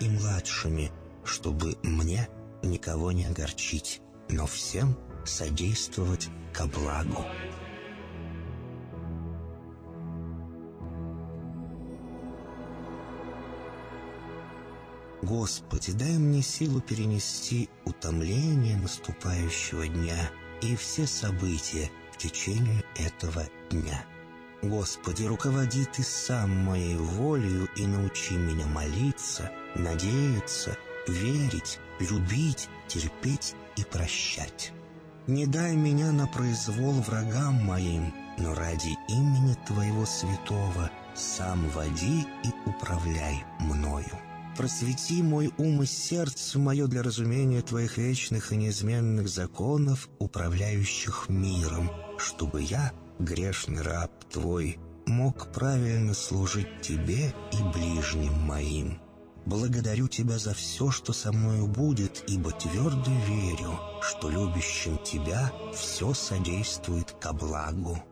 и младшими, чтобы мне никого не огорчить, но всем содействовать ко благу. Господи, дай мне силу перенести утомление наступающего дня и все события в течение этого дня. Господи, руководи Ты сам моей волею и научи меня молиться, надеяться, верить, любить, терпеть и прощать. Не дай меня на произвол врагам моим, но ради имени Твоего святого сам води и управляй мною. Просвети мой ум и сердце мое для разумения Твоих вечных и неизменных законов, управляющих миром, чтобы я, грешный раб Твой, мог правильно служить Тебе и ближним моим. Благодарю Тебя за все, что со мною будет, ибо твердо верю, что любящим Тебя все содействует ко благу.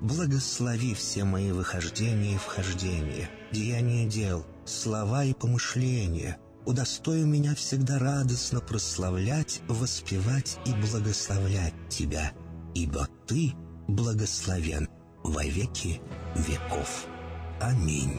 Благослови все мои выхождения и вхождения, деяния дел, слова и помышления. Удостой меня всегда радостно прославлять, воспевать и благословлять Тебя, ибо Ты благословен во веки веков. Аминь.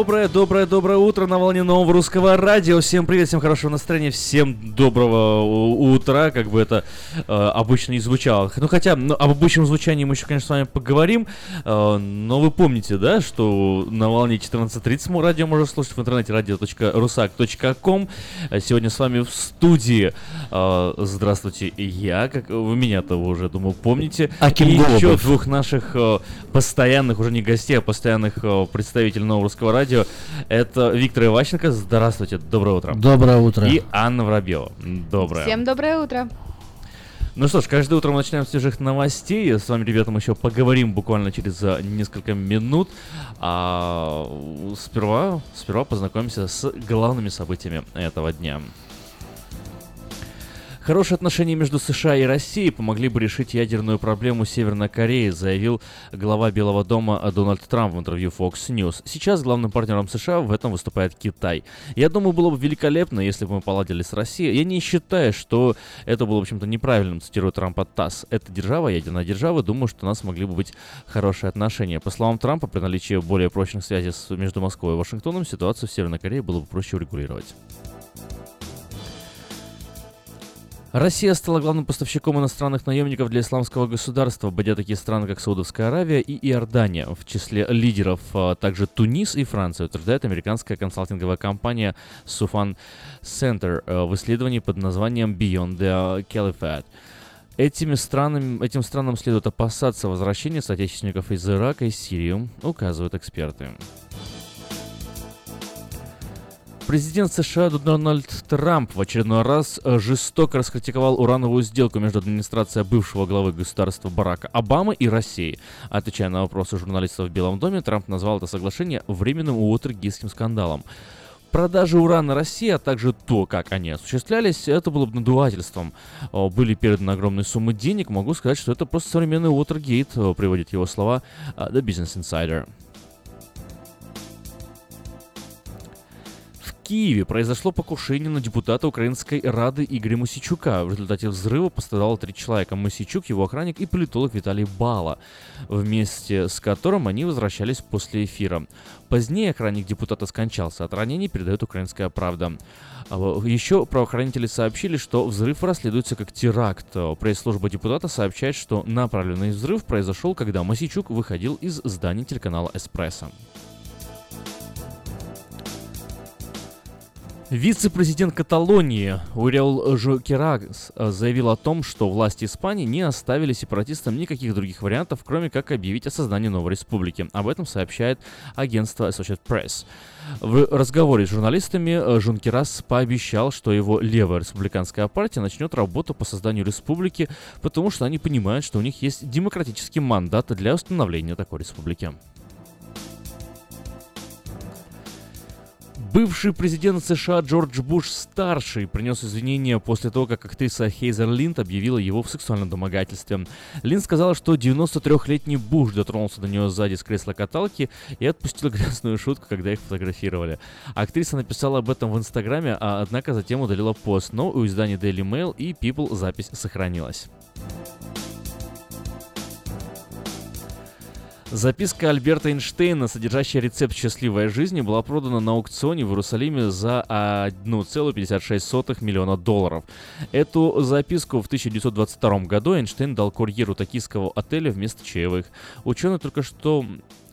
Доброе, доброе, доброе утро на волне нового русского радио. Всем привет, всем хорошего настроения, всем доброго утра, как бы это э, обычно не звучало. Ну хотя, ну, об обычном звучании мы еще, конечно, с вами поговорим, э, но вы помните, да, что на волне 14.30 радио можно слушать в интернете radio.rusak.com. Сегодня с вами в студии, э, здравствуйте, я, как вы меня-то уже, думаю, помните. Аким И еще двух наших э, постоянных, уже не гостей, а постоянных э, представителей нового русского радио. Это Виктор Иващенко. Здравствуйте, доброе утро. Доброе утро. И Анна Воробьева. Доброе. Всем доброе утро. Ну что ж, каждое утро мы начинаем с свежих новостей. С вами, ребята, мы еще поговорим буквально через а, несколько минут. А сперва, сперва познакомимся с главными событиями этого дня. Хорошие отношения между США и Россией помогли бы решить ядерную проблему Северной Кореи, заявил глава Белого дома Дональд Трамп в интервью Fox News. Сейчас главным партнером США в этом выступает Китай. Я думаю, было бы великолепно, если бы мы поладили с Россией. Я не считаю, что это было, в общем-то, неправильным, цитирую Трампа ТАСС. Это держава, ядерная держава, думаю, что у нас могли бы быть хорошие отношения. По словам Трампа, при наличии более прочных связей между Москвой и Вашингтоном, ситуацию в Северной Корее было бы проще урегулировать. Россия стала главным поставщиком иностранных наемников для исламского государства, обойдя такие страны, как Саудовская Аравия и Иордания. В числе лидеров а, также Тунис и Франция, утверждает американская консалтинговая компания Sufan Center э, в исследовании под названием Beyond the Caliphate. Этими странам, этим странам следует опасаться возвращения соотечественников из Ирака и Сирии, указывают эксперты. Президент США Дональд Трамп в очередной раз э, жестоко раскритиковал урановую сделку между администрацией бывшего главы государства Барака Обамы и Россией. Отвечая на вопросы журналистов в Белом доме, Трамп назвал это соглашение временным уотергейским скандалом. Продажи урана России, а также то, как они осуществлялись, это было бы надувательством. Были переданы огромные суммы денег, могу сказать, что это просто современный Уотергейт, приводит его слова э, The Business Insider. Киеве произошло покушение на депутата Украинской Рады Игоря Мусичука. В результате взрыва пострадало три человека. Мусичук, его охранник и политолог Виталий Бала, вместе с которым они возвращались после эфира. Позднее охранник депутата скончался от ранений, передает «Украинская правда». А Еще правоохранители сообщили, что взрыв расследуется как теракт. Пресс-служба депутата сообщает, что направленный взрыв произошел, когда Масичук выходил из здания телеканала «Эспрессо». Вице-президент Каталонии Уриол Жокерагс заявил о том, что власти Испании не оставили сепаратистам никаких других вариантов, кроме как объявить о создании новой республики. Об этом сообщает агентство Associated Press. В разговоре с журналистами Жункерас пообещал, что его левая республиканская партия начнет работу по созданию республики, потому что они понимают, что у них есть демократический мандат для установления такой республики. Бывший президент США Джордж Буш-старший принес извинения после того, как актриса Хейзер Линд объявила его в сексуальном домогательстве. Линд сказала, что 93-летний Буш дотронулся до нее сзади с кресла каталки и отпустил грязную шутку, когда их фотографировали. Актриса написала об этом в Инстаграме, а однако затем удалила пост, но у издания Daily Mail и People запись сохранилась. Записка Альберта Эйнштейна, содержащая рецепт счастливой жизни, была продана на аукционе в Иерусалиме за 1,56 миллиона долларов. Эту записку в 1922 году Эйнштейн дал курьеру токийского отеля вместо чаевых. Ученый только что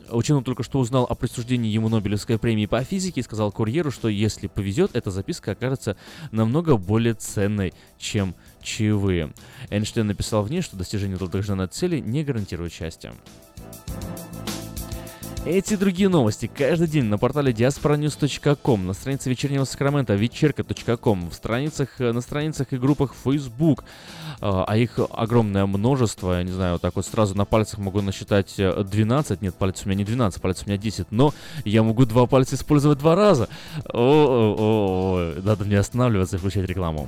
Ученый только что узнал о присуждении ему Нобелевской премии по физике и сказал курьеру, что если повезет, эта записка окажется намного более ценной, чем чаевые. Эйнштейн написал в ней, что достижение долгожданной цели не гарантирует счастья. Эти и другие новости каждый день на портале diasporanews.com, на странице вечернего Сакрамента вечерка.ком, в страницах, на страницах и группах Facebook, а их огромное множество, я не знаю, вот так вот сразу на пальцах могу насчитать 12, нет, пальцев у меня не 12, пальцев у меня 10, но я могу два пальца использовать два раза. О, -о, -о, -о. надо мне останавливаться и включать рекламу.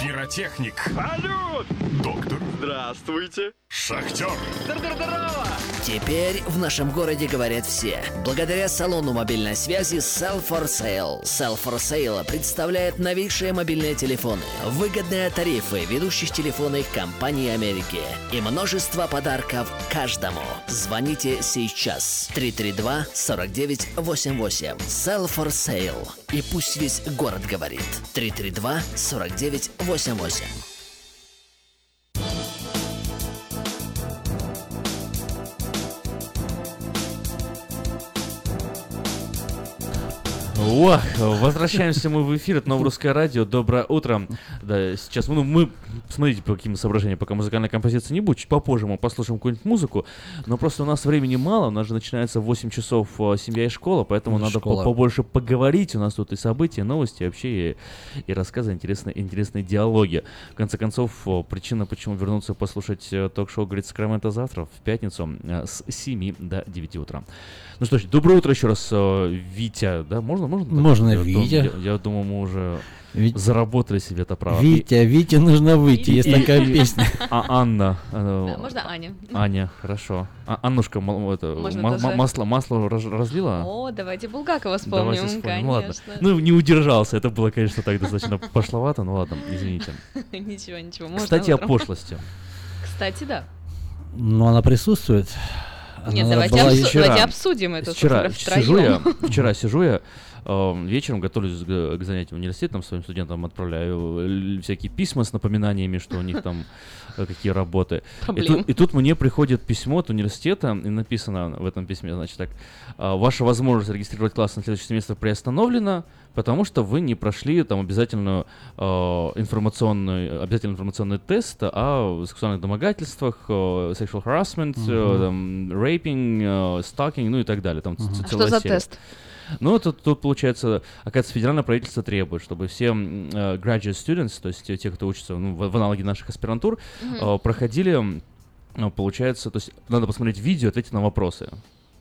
Пиротехник. Доктор. Здравствуйте. Шахтер. Теперь в нашем городе говорят все. Благодаря салону мобильной связи Sell for Sale. Sell for Sale представляет новейшие мобильные телефоны, выгодные тарифы ведущих телефонных компаний Америки и множество подарков каждому. Звоните сейчас. 332-4988. Sell for Sale. И пусть весь город говорит. 332-4988. О, возвращаемся мы в эфир, это Новорусское радио, доброе утро. Да, сейчас, ну, мы, смотрите, по каким соображениям, пока музыкальная композиция не будет, чуть попозже мы послушаем какую-нибудь музыку, но просто у нас времени мало, у нас же начинается в 8 часов э, семья и школа, поэтому Ну, надо школа. побольше поговорить, у нас тут и события, и новости, и вообще и, и рассказы, интересные, интересные диалоги. В конце концов, причина, почему вернуться послушать э, ток-шоу «Говорит Сакраменто» завтра, в пятницу, э, с 7 до 9 утра. Ну что ж, доброе утро еще раз, Витя, да, можно? Можно, так? Можно, я, дум- Витя. Я, я думаю, мы уже Вить- заработали себе это право. Витя, Витя нужно выйти, есть И- такая и- песня. А Анна. э, Да, можно Аня? Аня, хорошо. А, Аннушка, это, масло, масло раз- разлила? О, давайте Булгакова Давайте вспомним. Ну ладно. конечно. Ну, не удержался. Это было, конечно, так достаточно пошловато, ну ладно, извините. Ничего, ничего, можно Кстати, о пошлости. Кстати, да. Но она присутствует. Нет, Она давайте, была обсу- еще- давайте обсудим это Вчера сижу я, вчера сижу я, вечером готовлюсь к, занятиям в университете, там своим студентам отправляю э, всякие письма с напоминаниями, что у них там э, какие работы. И тут, и тут мне приходит письмо от университета, и написано в этом письме, значит так, «А, ваша возможность регистрировать класс на следующий семестр приостановлена, потому что вы не прошли там обязательную э, информационный, обязательный информационный тест о сексуальных домогательствах, э, sexual harassment, э, Мгм. там, raping, э, stalking, ну и так далее. Там ц- А что за серия. тест? Ну, тут, тут, получается, оказывается, федеральное правительство требует, чтобы все э, graduate students, то есть те, кто учится ну, в, в аналоге наших аспирантур, э, проходили, э, получается, то есть надо посмотреть видео, ответить на вопросы.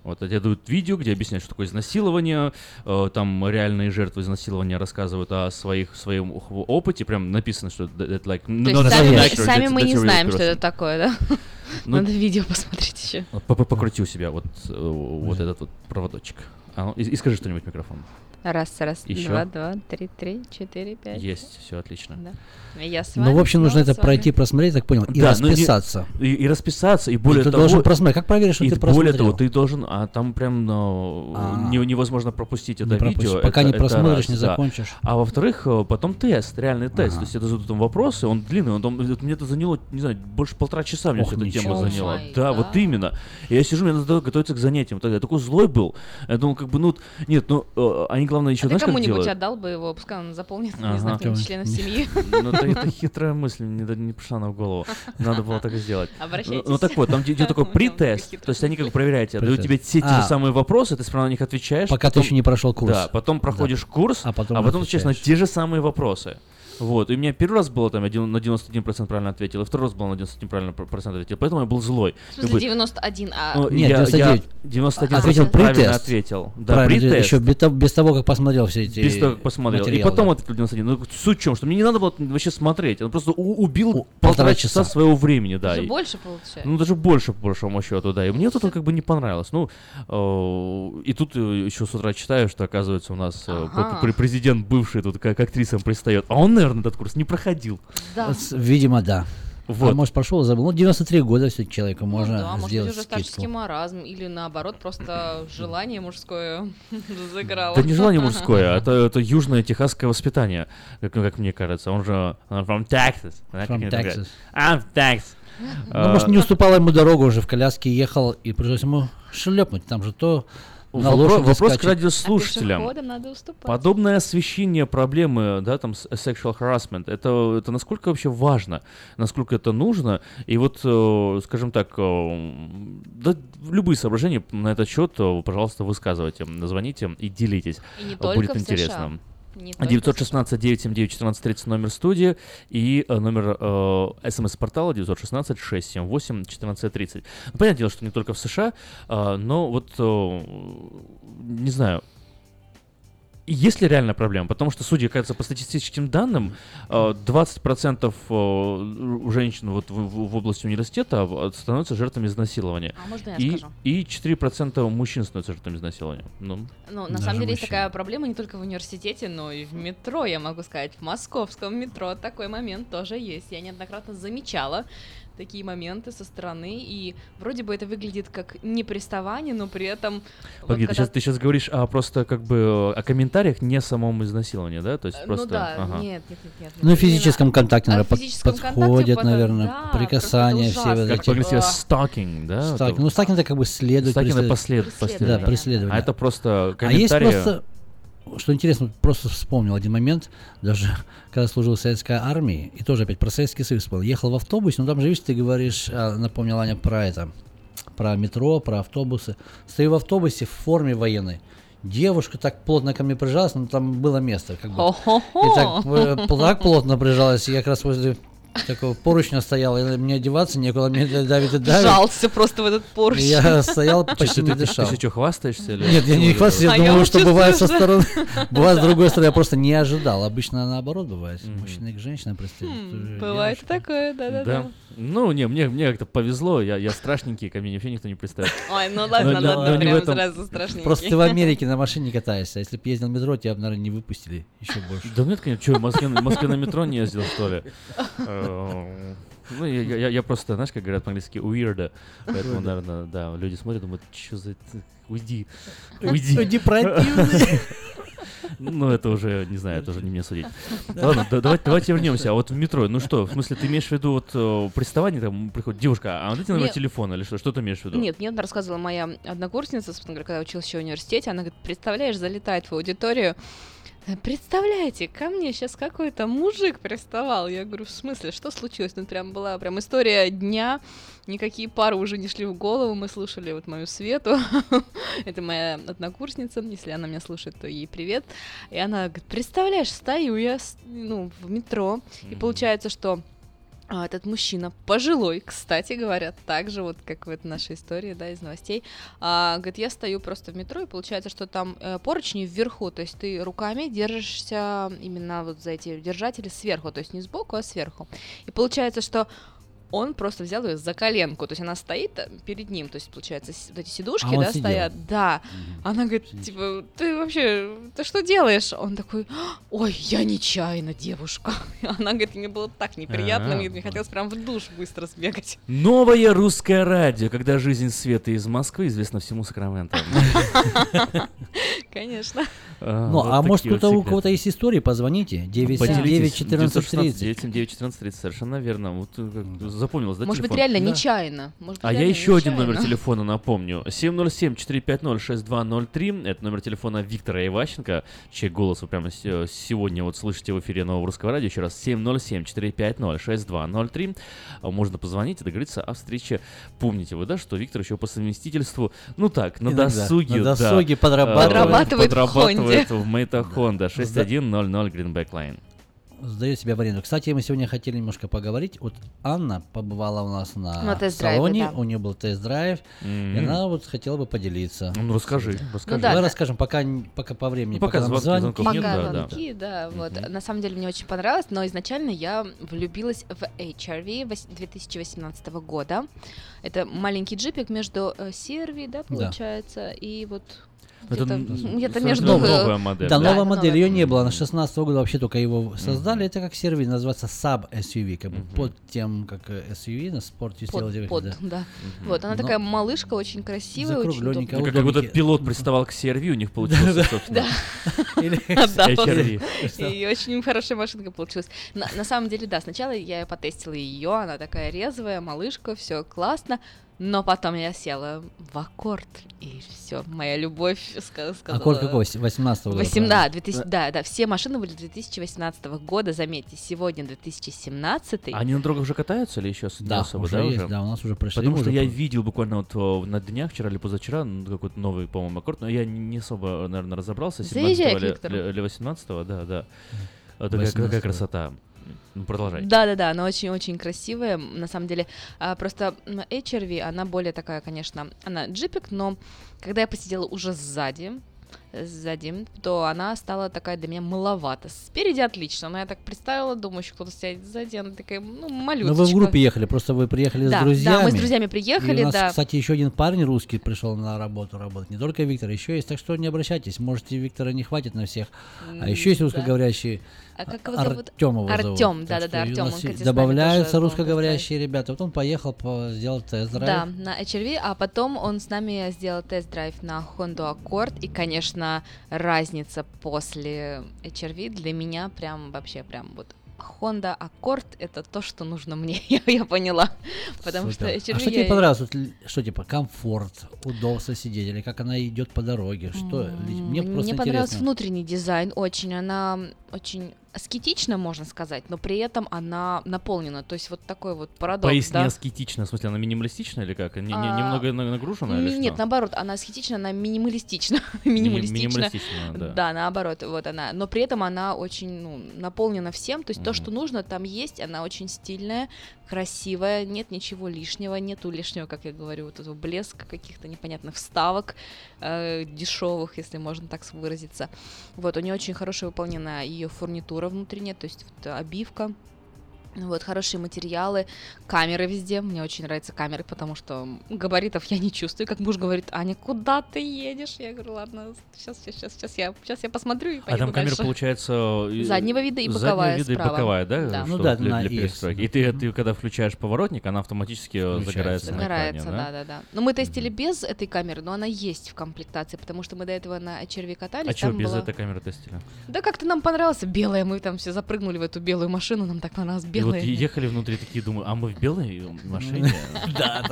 Вот тебе дают видео, где объясняют, что такое изнасилование, э, там реальные жертвы изнасилования рассказывают о своих своем опыте, прям написано, что that, that like То есть сами, actor, сами that's- мы that's не знаем, что это такое, да? Ну, Надо видео посмотреть еще. по- по- Покрути у себя вот, э, вот этот вот проводочек. А ну, и, и скажи что-нибудь в микрофон. Раз, раз, Ещё? два, два, три, три, четыре, пять. Есть, все отлично. Да. Я с Ну, вами, в общем, нужно это пройти, просмотреть, так понял, и Да, ну, не- расписаться. И, и расписаться, и более И ты того... должен просмотреть. Как проверишь, что и ты более просмотрел? того, ты должен, а там прям ну, А. не- невозможно пропустить Не это пропустишь. видео. Пока это- не это просмотришь, раз, не да. закончишь. А во-вторых, э, потом тест, реальный тест. Ага. То есть это задают там вопросы, он длинный, он там, это- мне это заняло, не знаю, больше полтора часа мне эта тема заняла. Ой, Да, да. вот именно. Я сижу, мне надо готовиться к занятиям. Тогда я такой злой был. Я думал, как бы, ну, нет, ну, э, они, главное, еще, А знаешь, как кому-нибудь делают? отдал бы его, пускай он заполнит, Ага. не знаю, членов семьи. Ну, это, это хитрая мысль, не, не пришла нам в голову. Надо было так и сделать. Ну, Обращайтесь. Ну так вот, там идет такой притест, то есть они как бы проверяют тебя, дают тебе все те же А. самые вопросы, ты справа на них отвечаешь. Пока ты еще не прошел курс. Да, потом проходишь курс, А потом а отвечаешь на отвечаешь. те же самые вопросы. Вот, и у меня первый раз было там, я на 91% правильно ответил, и второй раз было на 91% правильно пр- процент ответил, поэтому я был злой. В Как смысле, бы, 91, а... ну, Нет, я, 99. Я 91 Ответил правильно ответил. Да, Правильно, притест. еще без, того- без того, как посмотрел все эти Без того, как посмотрел. И материалы. потом ответил 91. Ну, суть в чем, что мне не надо было вообще смотреть. Он просто у- убил У- полтора полтора часа часа. своего времени, да. Даже и- больше получается. Ну, даже больше, по большому счету, да. И мне тут как бы не понравилось. Ну, э, и тут еще с утра читаю, что, оказывается, у нас э, Ага. президент бывший тут как актрисам пристает. А он, наверное, этот курс не проходил. Да. С- Видимо, да. Вот. А может, прошел, забыл. Ну, 93 года все человеку Ну можно да, может быть, сделать уже старческий маразм, или наоборот, просто желание мужское заиграло. Это не желание мужское, а это, это южное техасское воспитание, как, как мне кажется. Он же from Texas. да, From. Texas. I'm Texas. Ну, может, не уступала ему дорогу уже в коляске ехал, и пришлось ему шлепнуть. Там же то на Вопро- лошади вопрос к радиослушателям. А надо уступать. Подобное освещение проблемы, да, там, с- sexual harassment, это, это насколько вообще важно, насколько это нужно, и вот, э, скажем так, э, да, любые соображения на этот счет, э, пожалуйста, высказывайте, звоните и делитесь, И не Э, только будет в США. интересно. Только 916 979 1430 номер студии и э, номер смс-портала 916 678 1430. Ну, понятное дело, что не только в США, э, но вот, э, не знаю, есть ли реальная проблема? Потому что, судя, кажется, по статистическим данным, э, 20% э, у женщин вот в, в- в области университета э, становятся жертвами изнасилования. А можно я и, скажу? и 4% мужчин становятся жертвами изнасилования. Ну, Ну, на самом деле есть мужчины. такая проблема не только в университете, но и в метро, я могу сказать. В московском метро такой момент тоже есть. Я неоднократно замечала такие моменты со стороны, и вроде бы это выглядит как не приставание, но при этом... вот Погоди, ты, когда- сейчас, ты сейчас говоришь о просто как бы э, о комментариях, не самом изнасиловании, да? То есть Э, просто... Ну да, ага. нет, нет, нет, нет. Ну, физическом контакте, А наверное, под- физическом контакте подходят, потом, наверное, да, прикасания просто все вот Как эти. по-английски А. сталкинг, да? Сталкинг. Ну, сталкинг это как бы следует. Сталкинг это послед, Преследование. Да, преследование. А это просто А есть комментарии... просто, что интересно, просто вспомнил один момент, даже когда служил в советской армии, и тоже опять про Советский Союз вспомнил. Ехал в автобусе, ну там же, видишь, ты говоришь, а, напомнил Аня про это, про метро, про автобусы. Стою в автобусе в форме военной. Девушка так плотно ко мне прижалась, ну там было место, как бы. И так, э, так плотно прижалась, я как раз возле такого поручня стоял, и мне одеваться некуда, мне давит и давит. Жался просто в этот поручень. я стоял, Ты, почти ты, не ты, ты дышал. что, хвастаешься? Или Нет, я не хвастаюсь, я А думаю, что бывает со стороны, бывает с другой стороны, я просто не ожидал. Обычно наоборот бывает, Мгм. мужчины к женщинам пристают. М, Бывает такое, да-да-да. Да. Ну, не, мне, мне как-то повезло, я, я страшненький, ко мне вообще никто не пристает. Ой, ну ладно, Но- но- ладно, но прям этом. сразу страшненький. Просто ты в Америке на машине катаешься, а если бы ездил в метро, тебя бы, наверное, не выпустили еще больше. Да нет, конечно, что, в Москве, в Москве на метро не ездил, что ли? Ну, я, я- я просто, знаешь, как говорят по-английски, weirdo. Поэтому, наверное, да, люди смотрят, думают, что за... это? Уйди, уйди. Уйди, противный. Ну, это уже, не знаю, это уже не мне судить. Ладно, да- давайте, давайте вернемся. А вот в метро, ну что, в смысле, ты имеешь в виду вот э, приставание, там приходит девушка, а дайте номер Нет. телефона или что? Что ты имеешь в виду? Нет, мне рассказывала моя однокурсница, собственно говоря, когда училась еще в университете, она говорит, представляешь, залетает в аудиторию, «Э, Представляете, ко мне сейчас какой-то мужик приставал. Я говорю, в смысле, что случилось? Ну, прям была прям история дня. Никакие пары уже не шли в голову. Мы слушали вот мою Свету. Это моя однокурсница. Если она меня слушает, то ей привет. И она говорит, представляешь, стою я ну, в метро. И получается, что а, этот мужчина пожилой, кстати говоря, так же вот как в этой нашей истории, да, из новостей. А, говорит, я стою просто в метро, и получается, что там э, поручни вверху, то есть ты руками держишься именно вот за эти держатели сверху, то есть не сбоку, а сверху. И получается, что он просто взял ее за коленку, то есть она стоит э, перед ним, то есть получается вот эти сидушки, А да, сидел. стоят, да. Она говорит, типа, ты вообще, ты что делаешь? Он такой, ой, я нечаянно, девушка. Она говорит, мне было так неприятно, А. мне, мне хотелось прям в душ быстро сбегать. Новое русское радио, когда жизнь Светы из Москвы известна всему Сакраменто. Конечно. А, Ну, а может кто-то у кого-то есть истории, позвоните. 979 Поделитесь. 14 30. 916 14 30, совершенно верно. Вот как запомнилось, да, Может быть, телефон? реально Да. нечаянно. Может быть, А я реально еще один номер нечаянно. телефона напомню. 707-450-6203. Это номер телефона Виктора Иващенко, чей голос вы прямо сегодня вот слышите в эфире Нового Русского Радио. Еще раз, 707-450-6203. А Можно позвонить и договориться о встрече. Помните вы, да, что Виктор еще по совместительству, ну так, на Иногда. досуге, На да, досуге э, подрабатывает. Подрабатывает в подрабатывает в Мейта Хонда. Сда- 6100 Greenback Line. Сдает себя в аренду. Кстати, мы сегодня хотели немножко поговорить. Вот Анна побывала у нас на, На салоне, да. у нее был тест-драйв, и М. она вот хотела бы поделиться. Ну, расскажи, расскажи. да, Давай да. расскажем, пока, пока по времени, Ну, пока нам звонки, звонят. звонков нет, Пока да, да. звонки, да, вот. Мгм. На самом деле мне очень понравилось, но изначально я влюбилась в HRV вось- 2018 года. Это маленький джипик между э, CRV, да, получается, и вот где-то совершенно между... новая новая модель. Да, Да, новая это модель, новая. ее не было. На 16 года вообще только его создали. Это как сервис, называется Sub SUV, как бы Мгм. под тем, как э, SUV на спорте под, сделали. под, да. да. Мгм. Вот, она Но- такая малышка, очень красивая, очень удобная. Как, как будто пилот приставал к CRV, у них получился, собственно. Да. И очень хорошая машинка получилась. На самом деле, да, сначала я потестила ее, она такая резвая, малышка, все классно. Но потом я села в аккорд, и все, моя любовь ска- сказала... Аккорд какой? 18 года? Восем- правильно? да, 2000 да, да, все машины были 2018 года, заметьте, сегодня 2017. А Они на дорогах уже катаются или еще Да, особо, уже да, есть, уже? да, у нас уже прошли. Потому что я видел буквально вот на днях, вчера или позавчера, ну, какой-то новый, по-моему, аккорд, но я не особо, наверное, разобрался, 17 Заезжай к или, или 18 да, да. Это какая, какая 18-го. красота. Ну, продолжай. Да-да-да, она очень-очень красивая, на самом деле. А, просто HRV, она более такая, конечно, она джипик, но когда я посидела уже сзади, сзади, то она стала такая для меня маловато. Спереди отлично, но я так представила, думаю, еще кто-то сидит сзади, она такая, ну, Ну, малюточка. вы в группе ехали, просто вы приехали да, с друзьями. Да, мы с друзьями И приехали, у нас, да. кстати, еще один парень русский пришел на работу работать. Не только Виктор, еще есть. Так что не обращайтесь. Можете Виктора не хватит на всех. А еще есть да. А как его зовут? Артем его зовут. Он, и кстати, с нами Добавляются русскоговорящие ребята. Вот он поехал, по, сделал тест-драйв. Да, на HRV, а потом он с нами сделал тест-драйв на Honda Accord, и, конечно, разница после HRV для меня прям вообще прям вот Honda Accord это то, что нужно мне, я, я поняла, потому Супер. что HRV А что я- тебе понравилось? Вот что типа комфорт, удобство сидеть, или как она идет по дороге? Что? Ли- Мне М, просто понравился интересно. внутренний дизайн очень, она очень аскетична, можно сказать, но при этом она наполнена, то есть вот такой вот парадокс, Поясни да? аскетично, в смысле, она минималистичная или как? Не- А, немного на- нагружена или Н- Нет, что? наоборот, она аскетична, она минималистична. Мини- минималистична. минималистичная, да. наоборот, вот она. Но при этом она очень ну, наполнена всем. То есть то, Мгм. что нужно, там есть. Она очень стильная, красивая, нет ничего лишнего, нету лишнего, как я говорю, вот этого блеска, каких-то непонятных вставок, э, дешевых, если можно так выразиться. Вот, у нее очень хорошо выполнена ее фурнитура внутренняя, то есть вот, обивка. Вот, хорошие материалы, камеры везде. Мне очень нравятся камеры, потому что габаритов я не чувствую. Как муж говорит, Аня, куда ты едешь? Я говорю, ладно, сейчас, сейчас, сейчас я, сейчас я посмотрю и А поеду там камера дальше». получается... и- Заднего вида и заднего боковая вида и справа. боковая, да? Да. что Ну да, для, на для перестройки. И ты, ты когда включаешь поворотник, она автоматически э, Включается. загорается на экране, Загорается, да? да, да, да. Но мы тестили без этой камеры, но она есть в комплектации, потому что мы до этого на HRV катались. А что, без была- этой камеры тестили? Да как-то нам понравилось белая, мы там все запрыгнули в эту белую машину, нам так понравилось И вот ехали внутри такие, думаю, а мы в белой машине? Да,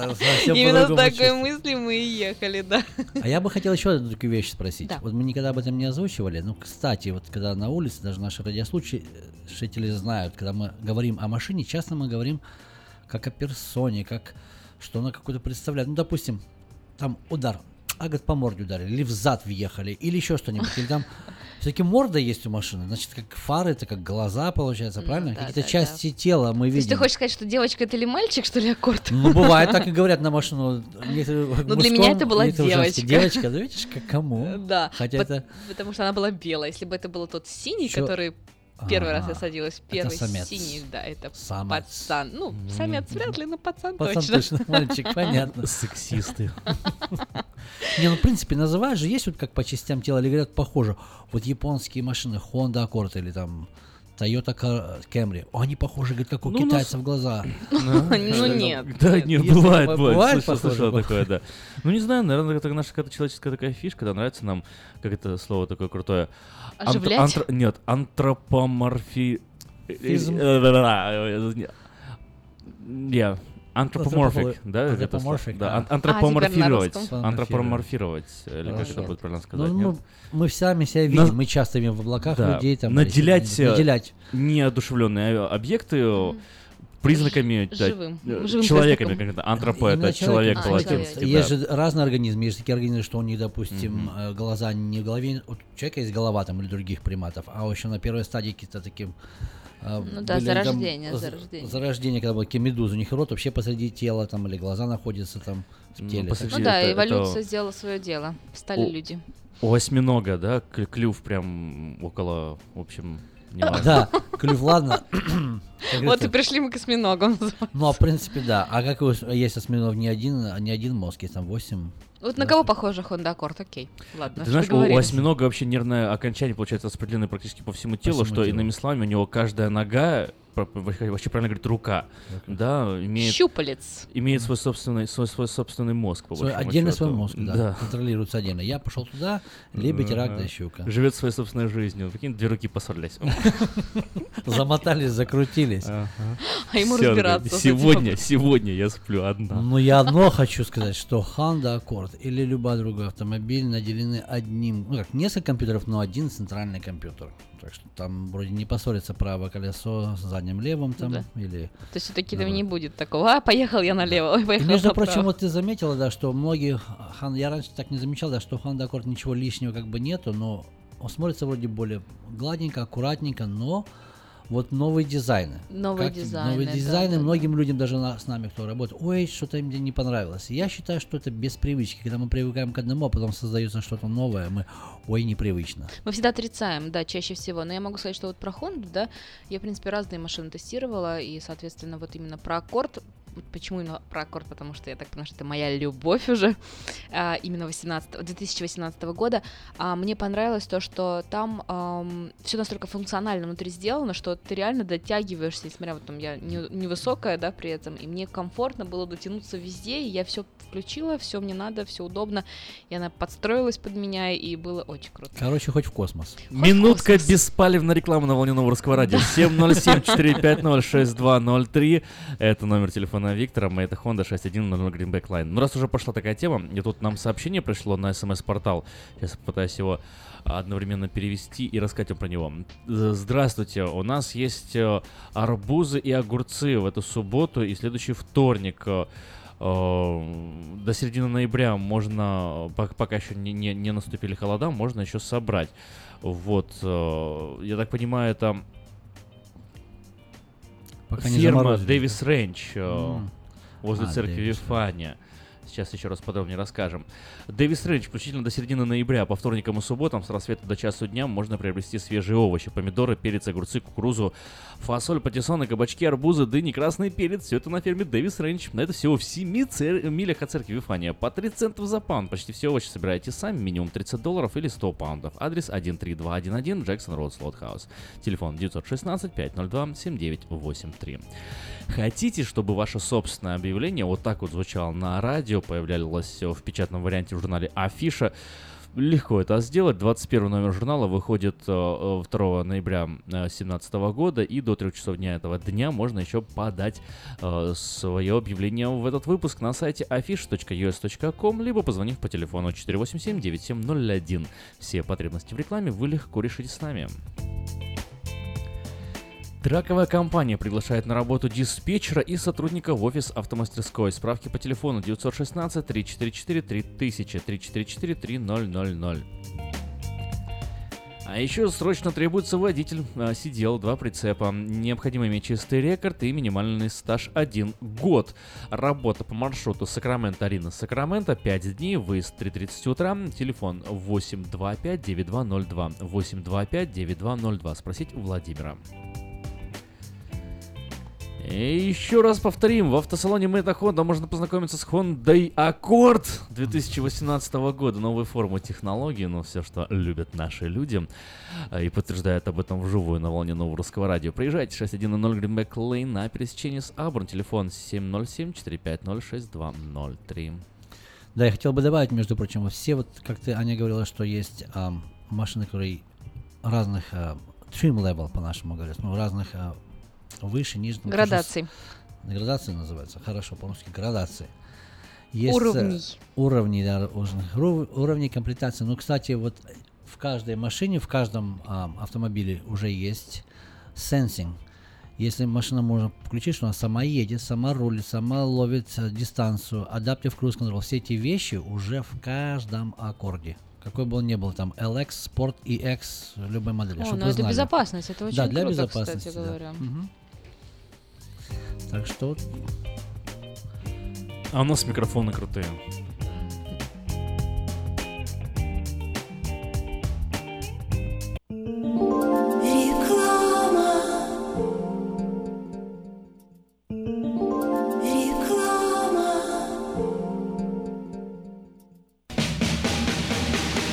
Именно с такой мыслью мы и ехали, да. А я бы хотел еще одну такую вещь спросить. Вот мы никогда об этом не озвучивали. Ну, кстати, вот когда на улице, даже наши радиослушатели знают, когда мы говорим о машине, часто мы говорим как о персоне, как что она какую-то представляет. Ну, допустим, там удар, а говорит, по морде ударили, или в зад въехали, или еще что-нибудь. Или там все-таки морда есть у машины, значит, как фары, это как глаза, получается, Ну правильно? да, Какие-то да, части тела мы То есть ты видим. хочешь сказать, что девочка это или мальчик, что ли, аккорд? Ну, бывает, так и говорят на машину. Ну, для меня это была девочка. Девочка, да видишь, как кому? Да, Хотя это... потому что она была белая. Если бы это был тот синий, который первый раз я Ага. садилась, первый самец. синий, да, это Самец. пацан. Ну, самец вряд ли, но пацан, Пацан точно. точно мальчик, понятно. Сексисты. Не, ну, в принципе, называют же, есть вот как по частям тела, или говорят, похоже. Вот японские машины, Honda Accord или там Toyota Camry, они похожи, говорят, как у Ну, у нас- китайцев глаза. Ну нет. Да, нет. не, бывает, бывает. Слышал, такое, да. Ну, не знаю, наверное, это наша какая-то человеческая такая фишка, да, нравится нам, как это слово такое крутое. Оживлять? Нет, антропоморфи... Физм. Я. Антропоморфик, да? это Антропоморфик, Да, а. ан- А, антропоморфировать. Антропоморфировать. Или как это будет правильно Ну, сказать? нет? мы, сами себя видим, мы часто видим в облаках Да. людей. Там, Наделять, э, Наделять. Неодушевленные объекты э, признаками да, Живым. э, Живым человеками, признаком. как это, антропо, это человек А, по-латински, человек. Есть да. же разные организмы. Есть такие организмы, что у них, допустим, э, глаза не в голове. У человека есть голова там или других приматов, а еще на первой стадии какие-то таким... э, Ну да, были там зарождение, зарождение. Зарождение, когда были медузы. У них рот вообще посреди тела там или глаза находятся там в Ну, теле. посреди- Ну Это- да, это- эволюция сделала свое дело. Стали О, люди. У осьминога, да, клю- клюв прям около, в общем. Да, клюв, ладно. Вот и пришли мы к осьминогам. Ну, а в принципе, да. А как у- есть осьминог не один, а не один мозг, есть там восемь. Вот на кого похожа Honda Accord? Окей, ладно, Ты знаешь, у, у осьминога вообще нервное окончание получается распределено практически по всему телу, всему что телу. иными словами у него каждая нога, вообще правильно говорить, рука, да, имеет, Щупалец. имеет свой собственный, свой, свой собственный мозг, по Свой, отдельно счету. свой мозг, да, да. контролируется отдельно. Я пошел туда, лебедь, рак, да щука. Живет своей собственной жизнью. Прикинь, две руки поссорились. Замотались, закрутили. договорились. Ага. А ему разбираться Сегодня, сегодня я сплю одна. Но я одно хочу сказать, что Honda Accord или любой другой автомобиль наделены одним, ну как, несколько компьютеров, но один центральный компьютер. Так что там вроде не поссорится правое колесо с задним левым там Да. или... То есть все-таки там не будет такого, а, поехал я налево, ой, И, поехал между направо. прочим, вот ты заметила, да, что многие, Хан- я раньше так не замечал, да, что Honda Accord ничего лишнего как бы нету, но он смотрится вроде более гладненько, аккуратненько, но вот новые дизайны. Новые Как- дизайны, Новые да, дизайны, да, да. многим людям даже на- с нами, кто работает, ой, что-то мне не понравилось. Я считаю, что это без привычки. Когда мы привыкаем к одному, а потом создается что-то новое, мы, ой, непривычно. Мы всегда отрицаем, да, чаще всего. Но я могу сказать, что вот про Honda, да, я, в принципе, разные машины тестировала, и, соответственно, вот именно про Аккорд, почему именно про Аккорд, потому что я так понимаю, что это моя любовь уже, а, именно 18, 2018 года, а, мне понравилось то, что там все настолько функционально внутри сделано, что ты реально дотягиваешься, несмотря вот там я не- невысокая, да, при этом, и мне комфортно было дотянуться везде, и я все включила, все мне надо, все удобно, и она подстроилась под меня, и было очень круто. Короче, хоть в космос. Минутка беспалевной рекламы на волне Новорусского радио. 707-450-6203. Это номер телефона Виктора. Мы это Honda 6100 Greenback Line. Ну, раз уже пошла такая тема, и тут нам сообщение пришло на смс-портал. Сейчас попытаюсь его одновременно перевести и рассказать вам про него. Здравствуйте, у нас есть э, арбузы и огурцы в эту субботу и следующий вторник. Э, э, До середины ноября можно, э, пок- пока еще не, не, не наступили холода, можно еще собрать. Вот, э, я так понимаю, это Пока ферма. Дэвис Рэнч э, М. возле А, церкви Вифания. Сейчас еще раз подробнее расскажем. Дэвис Рэнч включительно до середины ноября. По вторникам и субботам с рассвета до часу дня можно приобрести свежие овощи. Помидоры, перец, огурцы, кукурузу, фасоль, патиссоны, кабачки, арбузы, дыни, красный перец. Все это на ферме Дэвис Рэнч. На это всего в 7 цер- милях от церкви Вифания. По 30 центов за паунд. Почти все овощи собираете сами. Минимум 30 долларов или 100 паундов. Адрес 13211 Джексон Роуд Слотхаус. Телефон 916-502-7983. Хотите, чтобы ваше собственное объявление вот так вот звучало на радио, появлялось в печатном варианте в журнале Афиша? Легко это сделать. 21 номер журнала выходит э, э, 2 ноября 2017 года, и до 3 часов дня этого дня можно еще подать э, свое объявление в этот выпуск на сайте affish.us.com, либо позвонив по телефону 487-9701. Все потребности в рекламе вы легко решите с нами. Траковая компания приглашает на работу диспетчера и сотрудника в офис автомастерской. Справки по телефону 916 344 3000 344 3000. А еще срочно требуется водитель, а, сидел, два прицепа. Необходимо иметь чистый рекорд и минимальный стаж 1 год. Работа по маршруту Сакраменто-Арина Сакраменто 5 дней, выезд 3.30 утра, телефон 825-9202, 825-9202, спросить у Владимира. И еще раз повторим, в автосалоне Мэта Honda можно познакомиться с Hyundai Accord 2018 года. Новые формы технологий, но все, что любят наши люди. А, И подтверждают об этом вживую на волне нового русского радио. Приезжайте 610 Greenback Lane на пересечении с Аброн. Телефон 707-450-6203. Да, я хотел бы добавить, между прочим, все вот, как ты, Аня говорила, что есть ам, машины, которые разных а, trim level, по-нашему говорят, ну, разных а, выше, ниже. ну, Градаций. то, что Градации называется, хорошо, по-русски, градации. Есть, э, Уровней. Уровни, да, уровней комплектации. Ну, кстати, вот в каждой машине, в каждом ам, автомобиле уже есть sensing. Если машина можно включить, что она сама едет, сама рулит, сама ловит э, дистанцию, Adaptive Cruise Control, все эти вещи уже в каждом аккорде. Какой бы он ни был, там LX, Sport, EX, любой модели. О, чтоб ну это знали. безопасность, это очень Да, для круто, безопасности, кстати да. говоря. Так что А у нас микрофоны крутые.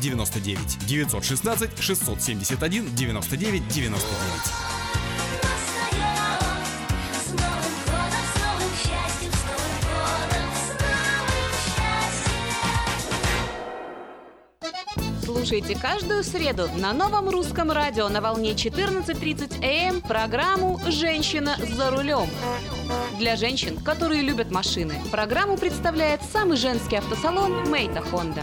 99 916 671 99 99. Слушайте каждую среду на новом русском радио на волне 14.30 АМ программу «Женщина за рулем». Для женщин, которые любят машины, программу представляет самый женский автосалон «Мейта Хонда».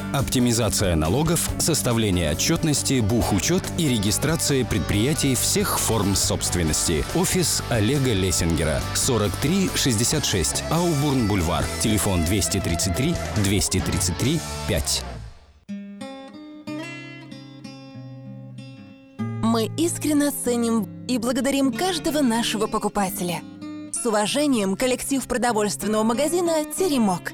Оптимизация налогов, составление отчетности, бухучет и регистрация предприятий всех форм собственности. Офис Олега Лессингера. 4366 Аубурн Бульвар. Телефон 233 233 5. Мы искренне ценим и благодарим каждого нашего покупателя. С уважением, коллектив продовольственного магазина «Теремок».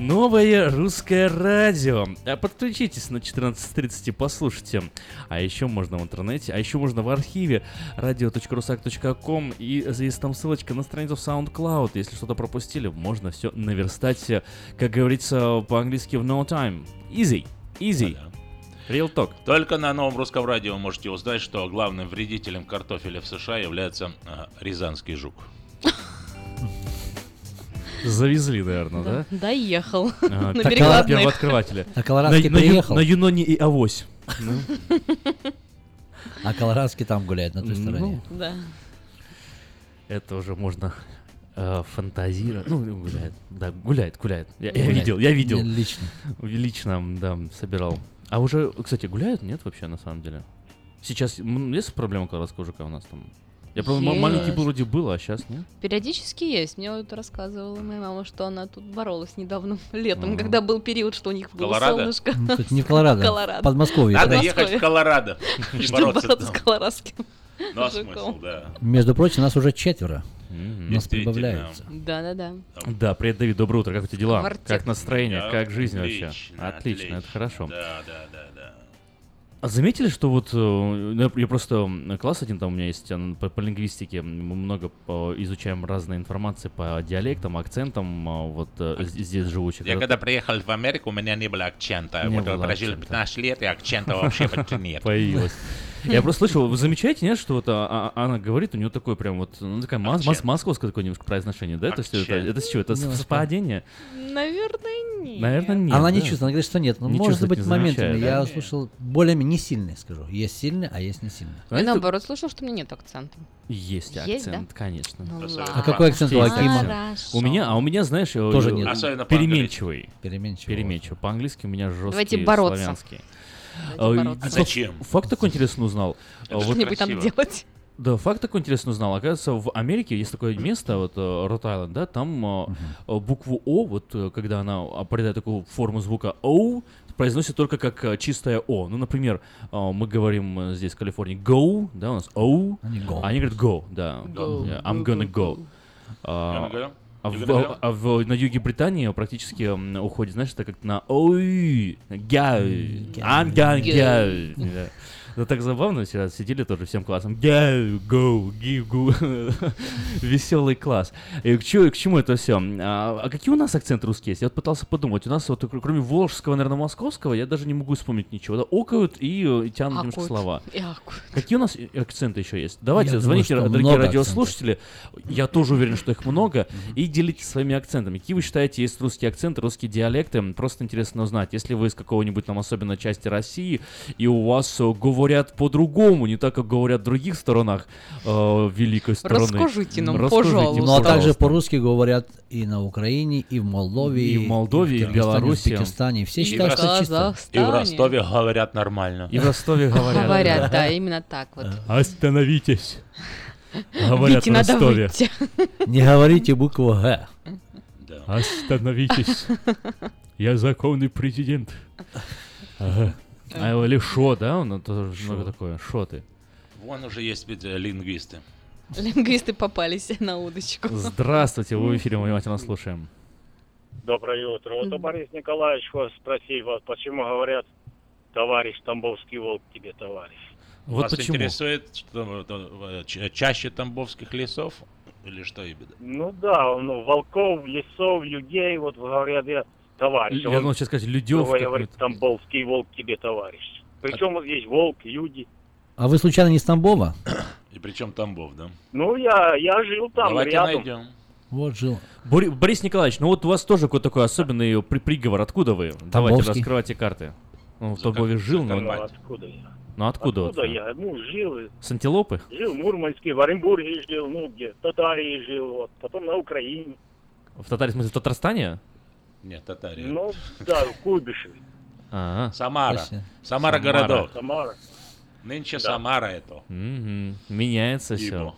Новое русское радио. А Подключитесь на 14.30 и послушайте. А еще можно в интернете, а еще можно в архиве radio.rusak.com и есть там ссылочка на страницу SoundCloud. Если что-то пропустили, можно все наверстать, э, как говорится по-английски в no time. Easy. Easy. Real talk. Только на новом русском радио можете узнать, что главным вредителем картофеля в США является э, рязанский жук. Завезли, наверное, да? Доехал. А, На так, перекладных. первооткрывателя. А Колорадский на, на, Ю- приехал. на Юноне и Авось. Ну. А Колорадский там гуляет на той Ну, стороне. Да. Это уже можно э, фантазировать. Ну, гуляет. Да, гуляет, гуляет. Я, видел, я видел. Лично. Лично, да, собирал. А уже, кстати, гуляют, нет, вообще, на самом деле? Сейчас есть проблема колорадского жука у нас там? Я правда Есть. маленький был вроде был, а сейчас нет? Периодически есть. Мне вот рассказывала моя мама, что она тут боролась недавно летом, Ага. когда был период, что у них было Колорадо? солнышко. Ну, тут не в Колорадо, Колорадо. Подмосковье. Надо Подмосковье. ехать в Колорадо и Чтобы бороться бороться с колорадским Ну, а смысл, да. Между прочим, нас уже четверо. Мгм. Нас прибавляется. Да-да-да. Да, привет, Давид, доброе утро, как у тебя дела? Квартет. Как настроение, Да, как жизнь вообще? отлично, Отлично, это хорошо. Да, да, да, да. А заметили, что вот э, ну, я- просто класс один там у меня есть по, по лингвистике, мы много по- изучаем разной информации по диалектам, акцентам, а, вот э, з- здесь живущих. Я когда приехал в Америку, у меня не было акцента. Не вот было прожил акцента. 15 лет, и акцента вообще почти нет. появилась. Я просто слышал, вы замечаете, нет, что вот а, а, она говорит, у нее такое прям вот, ну, такая мос- мос- московское такое немножко произношение, да? То есть это, это с чего? Это Ну, совпадение? Наверное, нет. Наверное, нет. Она не да. чувствует, она говорит, что нет. Ну, Не может чувствует, быть, не моментами. замечает, Я да? услышал более-менее не сильные, скажу. Есть сильные, а есть не сильные. Я наоборот слышал, что у меня нет акцента. Есть Есть, да? акцент, конечно. Ну. А какой акцент у Акима? У меня, а у меня, знаешь, Тоже э, нет. Особенно по-английски. переменчивый. Переменчивый. Переменчивый. По-английски у меня жесткий Давайте бороться. славянский. А, Зачем? Факт такой интересный узнал. Что-нибудь там делать. Да, факт такой интересный узнал. Оказывается, в Америке есть такое место, вот Рот-Айленд, да, там э, э, букву О, вот э, когда она определяет такую форму звука О, произносит только как э, чистое О. Ну, например, э, мы говорим э, здесь в Калифорнии go, да, у нас O, Они go. а они говорят go, да. Go, Yeah, I'm go, gonna go, go. Gonna go? А в, go? а в- на юге Британии практически уходит, знаешь, это как на ой, go, I'm gonna Ну так забавно, вчера сидели тоже всем классом. Go, go, give, go. Веселый класс. И к, чему, к чему это все? А, а какие у нас акценты русские есть? Я вот пытался подумать. У нас вот кр- кроме волжского, наверное, московского, я даже не могу вспомнить ничего. Да, окают и, э, и тянут немножко Акут. слова. И акут. Какие у нас акценты еще есть? Давайте, Я думаю, звоните, что дорогие радиослушатели. Я тоже уверен, что их много. И делитесь своими акцентами. Какие вы считаете есть русские акценты, русские диалекты? Просто интересно узнать. Если вы из какого-нибудь там особенно части России, и у вас э, говорят по-другому, не так, как говорят в других сторонах э, великой страны. Расскажите нам, Расскажите, пожалуйста. Ну а также по-русски говорят и на Украине, и в Молдове, И в Молдове, и в Кыргызстане, Беларуси. в Узбекистане. Все И считают, в что чисто. И в. Ростове говорят нормально. И в Ростове говорят. Говорят, да, именно так вот. Остановитесь. Говорят Вите в Ростове. Не говорите букву Г. Остановитесь. Я законный президент. Ага. А или шо, да? Он это много такое. Шо ты? Вон уже есть ведь э, лингвисты. Лингвисты попались на удочку. Здравствуйте, вы в эфире, мы внимательно слушаем. Доброе утро. Вот, Борис Николаевич, вас спросил вас, почему говорят, товарищ Тамбовский волк тебе товарищ? Вот Вас почему. интересует что, э, ч- чаще тамбовских лесов или что именно? Ну да, ну, волков, лесов, людей, вот говорят, я товарищ. Я думал сейчас сказать, Людев говорит. Тамбовский волк тебе товарищ. Причем вот здесь волк, люди. А вы случайно не с Тамбова? И причем Тамбов, да? Ну, я, я жил там, Давайте рядом. найдем. Вот жил. Бори- Борис Николаевич, ну вот у вас тоже какой-то такой особенный при- приговор. Откуда вы? Давайте Тамбовский. раскрывайте карты. Ну, в Тамбове жил, но... Ну, откуда я? Ну откуда? Откуда вот? я? Ну, жил, С антилопы? жил в Мурманске, в Оренбурге жил, ну, где, в Татарии жил, вот, потом на Украине. В Татаре, в смысле, в Татарстане? Нет, Татария. Ну, да, в Куйбышеве, Ага. Самара. Самара Самара. городок. Самара. Нынче Да. Самара это. Мгм. Меняется все. Ибо.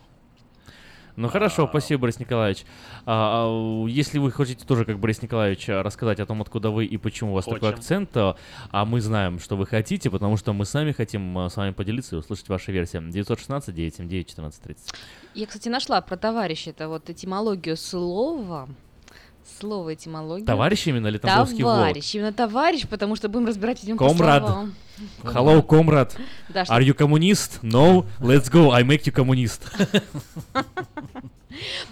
Ну хорошо, спасибо, Борис Николаевич. А, а, если вы хотите тоже, как Борис Николаевич, а, рассказать о том, откуда вы и почему у вас такой Хочем. акцент, а а мы знаем, что вы хотите, потому что мы сами хотим а, с вами поделиться и услышать ваши версии. 916 979 1430. Я, кстати, нашла про товарища, это вот этимологию слова. Слово этимология. Товарищ именно или тамбовский волк? Товарищ, именно товарищ, потому что будем разбирать идем Комрад. Hello, комрад. Да, Are you communist? No? Let's go, I make you communist.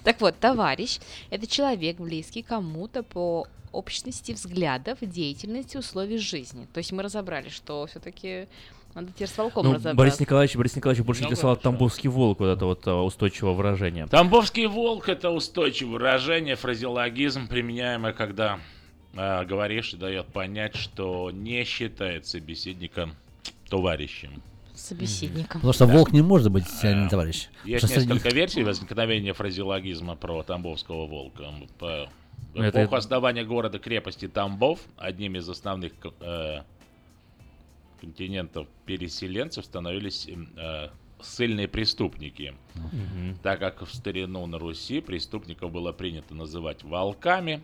Так вот, товарищ — это человек, близкий кому-то по общности взглядов, деятельности, условий жизни. То есть мы разобрали, что все-таки надо теперь с волком Ну, разобраться. Борис Николаевич, Борис Николаевич больше Много интересовал еще. тамбовский волк, вот это вот а, устойчивое выражение. Тамбовский волк это устойчивое выражение, фразеологизм, применяемый, когда э, говоришь и дает понять, что не считает собеседника товарищем. Собеседником. Потому что волк не может быть э, товарищ. Есть Потому что среди- несколько версий возникновения фразеологизма про Тамбовского волка. По Это- эпоху основания города-крепости Тамбов одним из основных э, континентов переселенцев становились э, ссыльные преступники. Мгм. Так как в старину на Руси преступников было принято называть волками,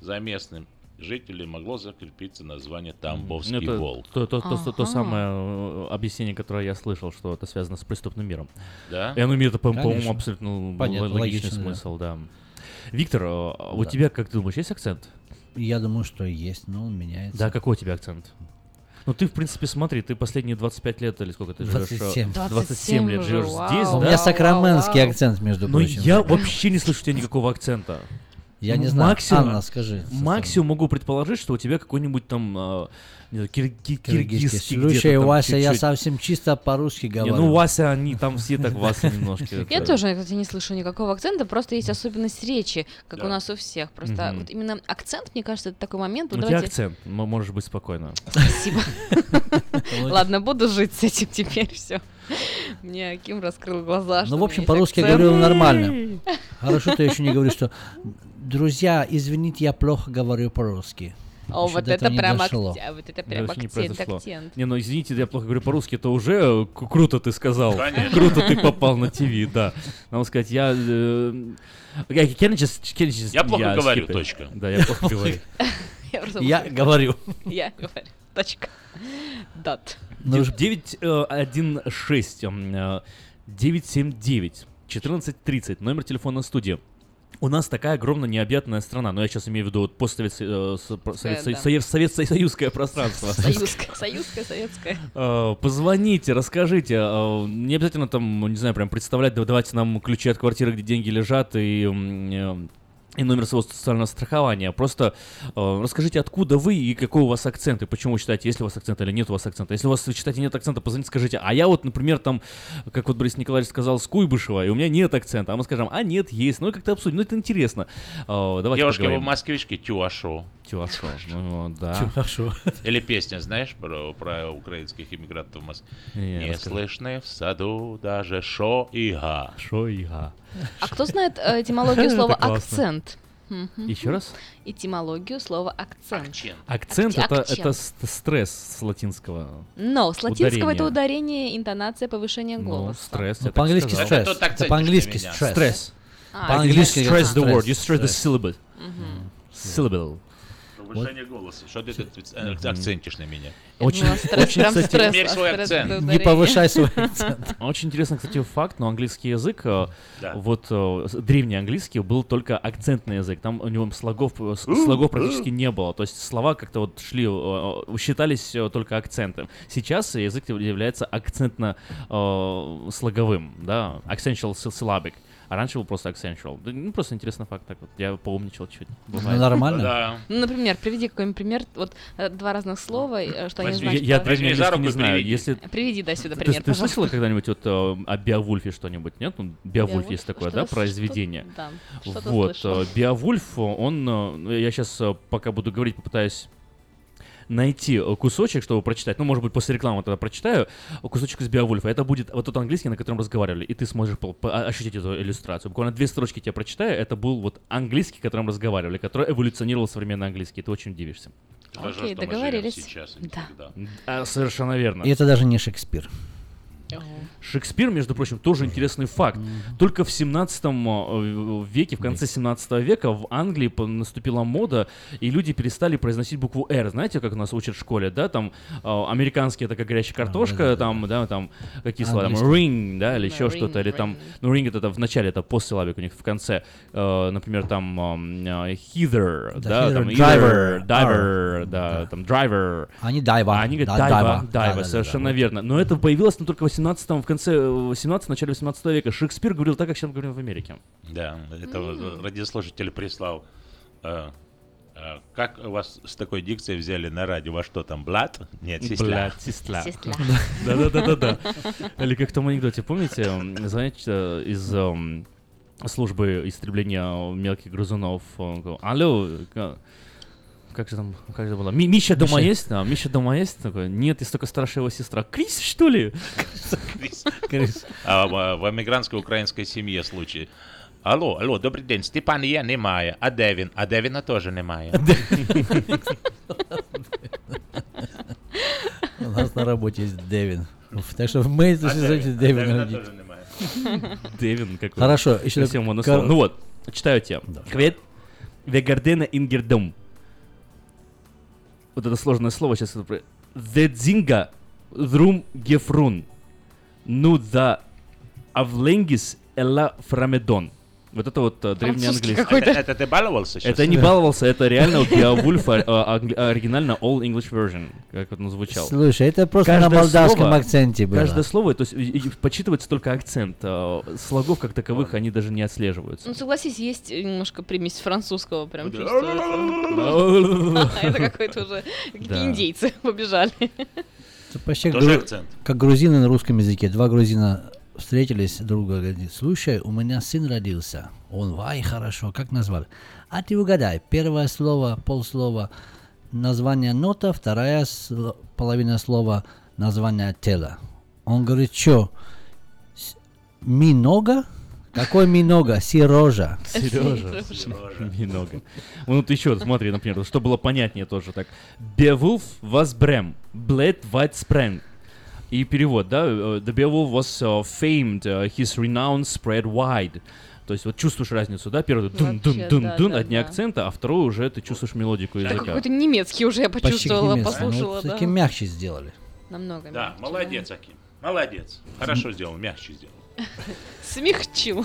за местным жителем могло закрепиться название Тамбовский это волк. То, то- то- то- то самое э, объяснение, которое я слышал, что это связано с преступным миром. Да? И оно имеет, по- по-моему, абсолютно Понятно, логичный логично, да. смысл, да. Виктор, а у Да. тебя, как ты думаешь, есть акцент? Я думаю, что есть, но он меняется. Да, какой у тебя акцент? Ну, ты, в принципе, смотри, ты последние 25 лет или сколько ты живешь? 27. 27 лет 27 живешь уже, здесь, у да? меня сакраменский Вау. акцент, между Но прочим. я вообще не слышу у тебя никакого акцента. Я не знаю. Максимум, Анна, скажи. максимум могу предположить, что у тебя какой-нибудь там не знаю, кир- ки- Киргизский. Слушай, там Вася, я чуть-чуть. совсем чисто по-русски Не, говорю. ну, Вася, они там все так Вася немножко. Я тоже, кстати, не слышу никакого акцента, просто есть особенность речи, как у нас у всех. Просто вот именно акцент, мне кажется, это такой момент. У тебя акцент, можешь быть спокойно. Спасибо. Ладно, буду жить с этим теперь все. Мне Аким раскрыл глаза. что Ну, в общем, по-русски я говорю нормально. Хорошо, ты еще не говоришь, что... Друзья, извините, я плохо говорю по-русски. О, вот это прям дошло. акцент, вот это прям вообще не акцент, произошло. акцент. Не, ну извините, я плохо говорю по-русски, это уже э, круто ты сказал. Конечно. Круто ты попал на ТВ, да. Надо сказать, я... э, Я плохо говорю, точка. Да, я плохо говорю. Я говорю. Я говорю. Точка. Дат. Ну, ж- 916 979 1430 номер телефона студии. У нас такая огромная необъятная страна, но я сейчас имею в виду вот постсовет, э, с- про- совет- да. совет- совет- союзское пространство. Союзская, союзская, советская. Э, Позвоните, расскажите. э, Не обязательно там, не знаю, прям представлять, да, давайте нам ключи от квартиры, где деньги лежат, и, э, и номер своего социального страхования. Просто э, расскажите, откуда вы и какой у вас акцент, и почему вы считаете, есть ли у вас акцент или нет у вас акцента. Если у вас, вы считаете, нет акцента, позвоните, скажите. А я вот, например, там, как вот Борис Николаевич сказал, с Куйбышева, и у меня нет акцента. А мы скажем, а нет, есть. Ну и как-то обсудим. Ну это интересно. Э, Давайте Девушки, вы поговорим. москвички, тюашо. Тюашо, ну да. Хорошо. Или песня, знаешь, про, про украинских иммигрантов в Москве? Не, слышны в саду даже шо и га. Шо и га. А кто знает э, этимологию слова акцент? Еще раз? Этимологию слова акцент. Акцент Акцент. это, это стресс с латинского. Но с латинского это Ударение. интонация, повышение Ну, голоса. стресс. Ну, по-английски стресс. Это по-английски на стресс. Стресс. А, По-английски stress the word, you stress the syllable. Syllable. Повышение голоса. Что ты тут э, акцентишь на меня? Очень, стресс, очень, прям кстати, стресс, а свой стресс акцент. Не повышай свой акцент. очень интересно, кстати, факт, но английский язык, э, Да. вот э, древний английский был только акцентный язык. Там у него слогов, слогов практически не было. То есть слова как-то вот шли, считались только акцентом. Сейчас язык является акцентно-слоговым, да, accentual syllabic. А раньше был просто accentual. Ну, просто интересный факт так вот. Я поумничал чуть. Ну, Бывает. нормально. Да. Ну, например, приведи какой-нибудь пример. Вот э, два разных слова, э, что они Я, значат. я английский руку не знаю. приведи. Если Приведи, дай сюда пример, ты слышала когда-нибудь вот э, о Беовульфе что-нибудь? Нет? Ну, Беовульф Беовульф? есть такое, да, произведение. да, вот, Беовульф, он, ну, я сейчас пока буду говорить, попытаюсь найти э, кусочек, чтобы прочитать. Ну, может быть, после рекламы тогда прочитаю кусочек из Беовульфа. Это будет вот тот английский, на котором разговаривали, и ты сможешь по- ощутить эту иллюстрацию. Буквально две строчки тебе прочитаю. Это был вот английский, которым разговаривали, который эволюционировал современный английский. Ты очень удивишься. Окей, живем договорились. сейчас, а Да. А, совершенно верно. И это даже не Шекспир. Шекспир, между прочим, тоже интересный факт. Только в 17 э, веке, в конце 17 века в Англии по- наступила мода, и люди перестали произносить букву «Р». Знаете, как нас учат в школе, да? Там э, американский это как горячая картошка, да-да-да. там, да, там какие слова, там ring, да, или еще что-то, или там, ну, ring это в начале, это постсилабик у них в конце. Э, например, там heather, Да, да, там driver, diver, да, там driver. Они дайва. А они говорят Да, дайва, Да-да-да, совершенно верно. Но это появилось только в 18 в конце э, 18 начале 18 века. Шекспир говорил так, как сейчас мы говорим в Америке. Да, это вот радиослушатель прислал. э, э, Как у вас с такой дикцией взяли на радио? Во что там, блат? Нет, сестля. Блядь, сестля. Сестля. Да-да-да-да-да. Или как в том анекдоте, помните, знаете, э, из эм, службы истребления мелких грызунов. он говорил, Алло, как же там, как же было? Ми- Миша дома Миша. есть? Да, Миша дома есть? Такой, нет, есть только старшая его сестра. Крис, что ли? Крис. А в, в эмигрантской украинской семье случай. Алло, алло, добрий день, Степанія немає, а де він? А де вона теж немає. У нас на работе есть Дэвин. Уф, Так что мы это называете Дэвин. Девіна родить. теж немає. Девин, как Хорошо, еще Совсем так- модное кор- слово. Ну вот, читаю тебе. Квет вегардена ингердом. Вот это сложное слово сейчас. Зедзинга друм гефрун. Ну да авленгис элла фрамедон. Вот это вот э, древний Французский английский. какой-то. Это, это ты баловался сейчас? Это не баловался, это реально вот Beowulf, а, англи- оригинально All English Version, как вот он звучал. Слушай, это просто на Каждое молдавском слово- акценте было. Каждое слово, то есть подсчитывается только акцент. а, Слогов как таковых они даже не отслеживаются. Ну, согласись, есть немножко примесь французского, прям чувствуется. Это какой-то уже индейцы побежали. Это почти Тоже гру- акцент. как грузины на русском языке. Два грузина встретились друг друга, говорит, слушай, у меня сын родился. Он, вай, хорошо, как назвали? А ты угадай, первое слово, полслова, название нота, вторая сло- половина слова, название тела. Он говорит, что, минога? Какой Минога? Сережа. Сережа. Минога. Ну, вот еще, смотри, например, что было понятнее тоже так. Beowulf was brem, bled white sprang. И перевод, да? э, The Beowulf was uh, famed, uh, his renown spread wide. То есть вот чувствуешь разницу, да? Первый дун дун дун да, дун да, одни да. акцента, а второй уже ты чувствуешь мелодику Это языка. какой-то немецкий уже я почувствовала, послушала, Ну, да. Все-таки мягче сделали. Намного Да, мягче, молодец, Аким. Молодец. Хорошо сделал, мягче сделал. Смягчил.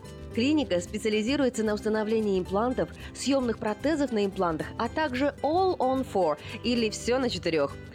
Клиника специализируется на установлении имплантов, съемных протезов на имплантах, а также All on Four или все на четырех.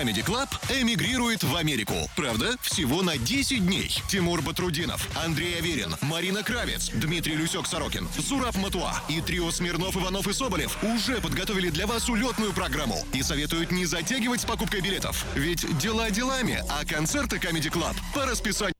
Comedy Club эмигрирует в Америку. Правда, всего на 10 дней. Тимур Батрудинов, Андрей Аверин, Марина Кравец, Дмитрий Люсек-Сорокин, Зураб Матуа и трио Смирнов, Иванов и Соболев уже подготовили для вас улетную программу и советуют не затягивать с покупкой билетов. Ведь дела делами, а концерты Comedy Club по расписанию.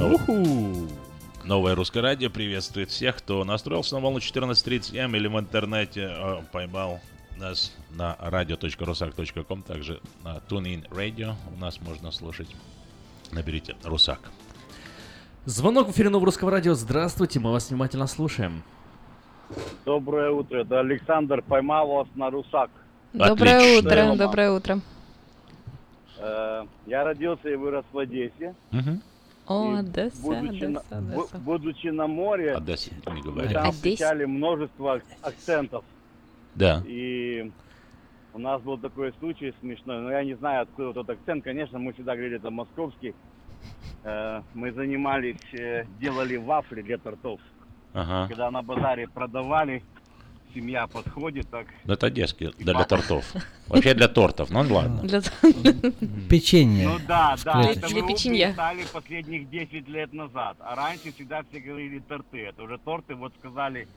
Уху! Новое русское радио приветствует всех, кто настроился на волну 14.30 М или в интернете э, поймал нас на radio.rusak.com, также на TuneIn Radio у нас можно слушать. Наберите Русак. Звонок в эфире Нового Русского Радио. Здравствуйте, мы вас внимательно слушаем. Доброе утро. Это Александр поймал вас на русак. Доброе Отлично. утро, доброе утро. Э, Я родился и вырос в Одессе. О, И Одесса, будучи, на, Одесса, Одесса. будучи на море, Одессе не мы говори. там встречали множество ак- акцентов. Да. И у нас был такой случай смешной, но я не знаю, откуда тот акцент. Конечно, мы всегда говорили, это московский. Э, Мы занимались, э, делали вафли для тортов. Ага. Когда на базаре продавали, семья подходит так. Ну, это детский, да, для тортов. Вообще для тортов, ну ладно. Для... Печенье. Ну да, да, это Для мы печенья. стали последних 10 лет назад. А раньше всегда все говорили торты. Это уже торты вот сказали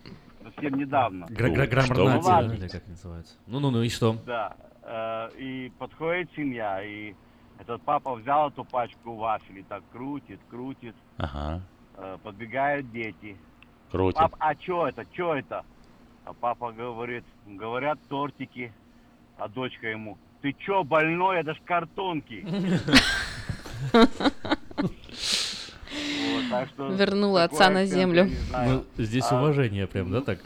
совсем недавно. Гра- гра- Граммар что вы? Нати, Ладно. да, или как называется. Ну-ну-ну, и что? Да. э, И подходит семья, и этот папа взял эту пачку вафелей, так крутит, крутит. Ага. э, Подбегают дети. Крутит. Пап, а что это, что это? А папа говорит, говорят тортики. А дочка ему, ты чё, больной, это ж картонки. Вот, так что Вернула отца на акцент, землю. я не знаю. Ну, здесь А, уважение прям, да, так?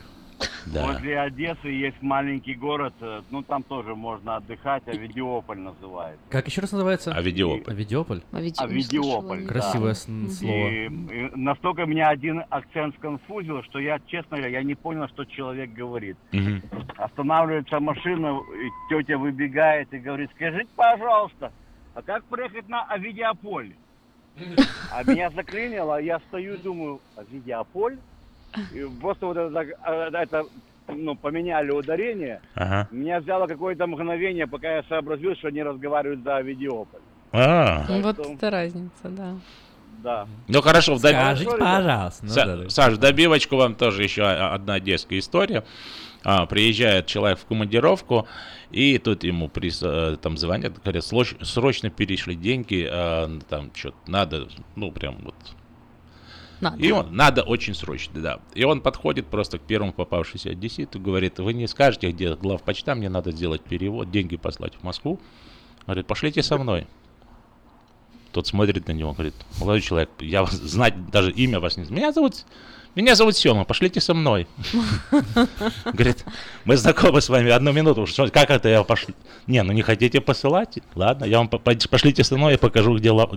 Да. Возле Одессы есть маленький город, э, ну там тоже можно отдыхать, Авидиополь называется. Как еще раз называется? Авидиополь. Авидиополь? А Авидиополь. да. Красивое с- слово. И, и настолько меня один акцент сконфузил, что я, честно говоря, я не понял, что человек говорит. Мгм. Останавливается машина, и тетя выбегает и говорит, скажите, пожалуйста, а как проехать на Авидиополь? А меня заклинило, я стою и думаю, Авидиополь? И просто вот это, так, э, это, ну, поменяли ударение. Ага. Меня взяло какое-то мгновение, пока я сообразил, что они разговаривают за Авидиополь. А. Ну, Вот это разница, да. Да. Ну хорошо, в доб- Скажите, пожалуйста. Ну, Са- да, да. Саш, в добивочку вам тоже еще одна детская история. А, приезжает человек в командировку, и тут ему прис- э, там звонят, говорят, «Слоч- срочно перешли деньги, а, там что-то надо, ну прям вот. Надо. И он, надо очень срочно, да. И он подходит просто к первому попавшемуся одесситу, говорит, вы не скажете, где главпочта, мне надо сделать перевод, деньги послать в Москву. Говорит, пошлите со мной. Тот смотрит на него, говорит, молодой человек, я вас знать даже имя вас не знаю. Меня зовут, меня зовут Сема, пошлите со мной. Говорит, мы знакомы с вами одну минуту, как это я пошлю? Не, ну не хотите посылать? Ладно, я вам по- по- пошлите со мной, я покажу, где ла-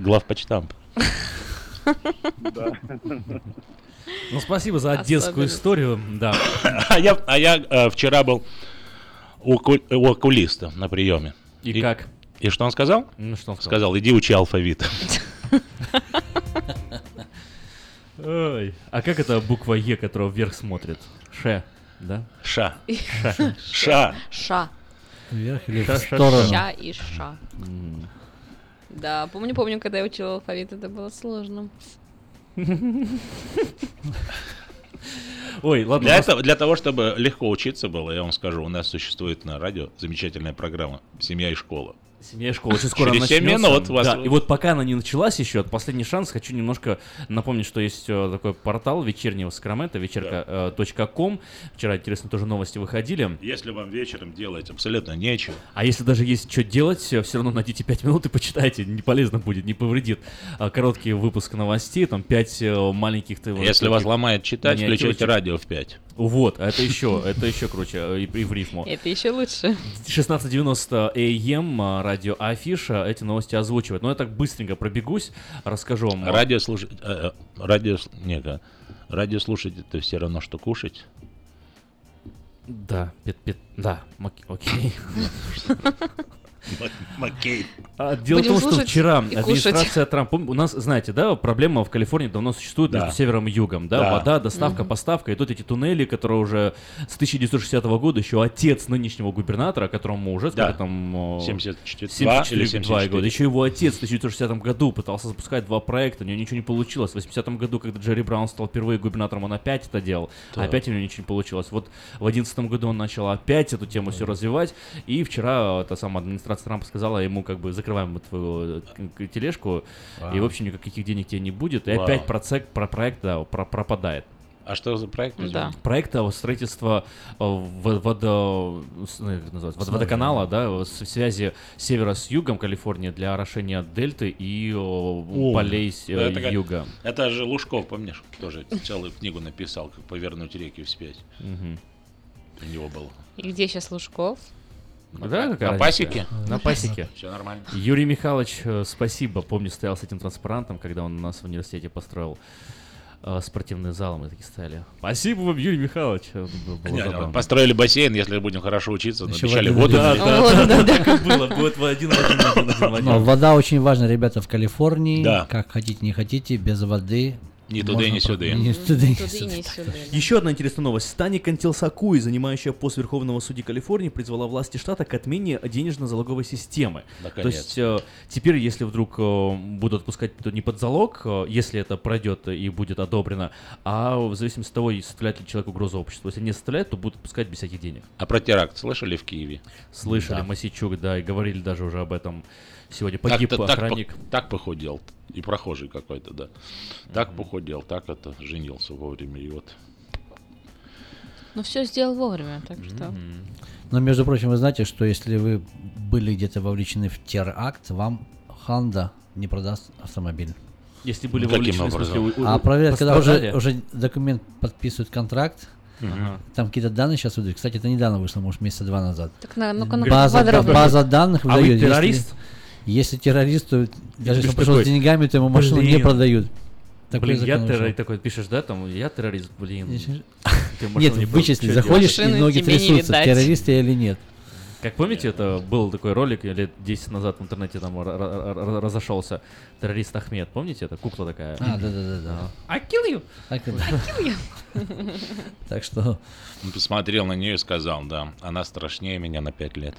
Ну, спасибо за детскую Особенность. историю, да. А я, а я э, вчера был у, оку- у окулиста на приеме. И как? И что он сказал? Ну, что он сказал? Сказал, иди учи алфавит. Ой. А как это буква Е, которая вверх смотрит? Ше, да? Ша. Ша. Ша. Ша. Вверх или в сторону? Ща и ша. Да, помню, помню, когда я учила алфавит, это было сложно. Ой, ладно. Для, просто- этого, для того, чтобы легко учиться было, я вам скажу, у нас существует на радио замечательная программа «Семья и школа». Семья и школа очень скоро Через 7 начнется. минут вас... Да, и вот пока она не началась еще, последний шанс, хочу немножко напомнить, что есть э, такой портал вечернего Сакрамента, вечерка.ком. Вчера, интересно, тоже новости выходили. Если вам вечером делать абсолютно нечего, А если даже есть что делать, все равно найдите 5 минут и почитайте, не полезно будет, не повредит. А, Короткий выпуск новостей, там 5 маленьких... ты вот если таких вас ломает читать, включайте радио в 5. Вот, а это еще, это еще круче, э, и, и в рифму. Это еще лучше. 16.90 AM, а, радио Афиша, эти новости озвучивает. Но я так быстренько пробегусь, расскажу вам. Радио слушать... э, э, радио... с- Не, ка- радио слушать это все равно, что кушать. Да, пет, пет, да, окей. Маккейн. А, Дело в том, что вчера администрация Трампа, у нас, знаете, да, проблема в Калифорнии давно существует между севером и югом, да, Да. вода, доставка, поставка, и тут эти туннели, которые уже с 1960 года, еще отец нынешнего губернатора, которому уже, сколько там... о, 74 74 или два 74. года. Еще его отец в 1960 году пытался запускать два проекта, у него ничего не получилось. В 80 году, когда Джерри Браун стал впервые губернатором, он опять это делал, Да. опять у него ничего не получилось. Вот в 11 году он начал опять эту тему все развивать, и вчера та самая администрация Трампа сказала ему, как бы, закрываем твою э, тележку, и, Вау. в общем, никаких денег тебе не будет, и Вау. опять процек, про проект, да, про- пропадает. А что за проект? Да. Проект э, строительства э, во- водо- ну, как вод- водоканала, да, в связи севера с югом Калифорнии для орошения дельты и о, полей с- э, Это как- юга. Это же Лужков, помнишь, тоже целую книгу написал, как повернуть реки вспять. Мгм. У него был. И где сейчас Лужков? Да, какая на пасеке? На пасеке. Всё нормально. Юрий Михайлович, э, спасибо. Помню, стоял с этим транспарантом, когда он у нас в университете построил э, спортивный зал, мы такие стояли. Спасибо вам, Юрий Михайлович. Построили бассейн, если будем хорошо учиться, обещали воду. Да, да, да, да, так и было. Будет в один вода очень важна, ребята, в Калифорнии. Да. Как хотите, не хотите, без воды. Ни туда, можно ни про- сюда. Ни туда, ни Туды, сюда. не сюда. Еще одна интересная новость. Стани Кантилсакуи, занимающая пост Верховного судьи Калифорнии, призвала власти штата к отмене денежно-залоговой системы. Наконец. То есть э, теперь, если вдруг э, будут отпускать то не под залог, э, если это пройдет и будет одобрено, а в зависимости от того, составляет ли человек угрозу обществу. Если не составляет, то будут отпускать без всяких денег. А про теракт слышали в Киеве? Слышали, Да. Масичук, да, и говорили даже уже об этом сегодня. Погиб так, охранник. по- так похудел. И прохожий какой-то, да. Так похудел, так это, женился вовремя. И вот. Ну все сделал вовремя, так что. Но, между прочим, вы знаете, что если вы были где-то вовлечены в теракт, вам Ханда не продаст автомобиль. Если были Ну, каким вовлечены, в смысле, образом? у- у- А проверяют, когда уже, уже документ подписывают контракт, Ага. там какие-то данные сейчас выдают. Кстати, это недавно вышло, может, месяца два назад. Так на- ну-ка, ну-ка, база, база данных А вы выдает. Если- террорист? Если, террорист, то даже если он пришел с деньгами, то ему машину не «Блин, продают. Такой Блин, я террорист, такой пишешь, да, там, я террорист, блин. Нет, не чё заходишь, и ноги трясутся, террорист я или нет. Как помните, это был такой ролик лет 10 назад в интернете там ра- ра- ра- разошелся террорист Ахмед, помните, это кукла такая? А, да-да-да. I kill you! Так, и- kill так что Он посмотрел на нее и сказал, да, она страшнее меня на 5 лет.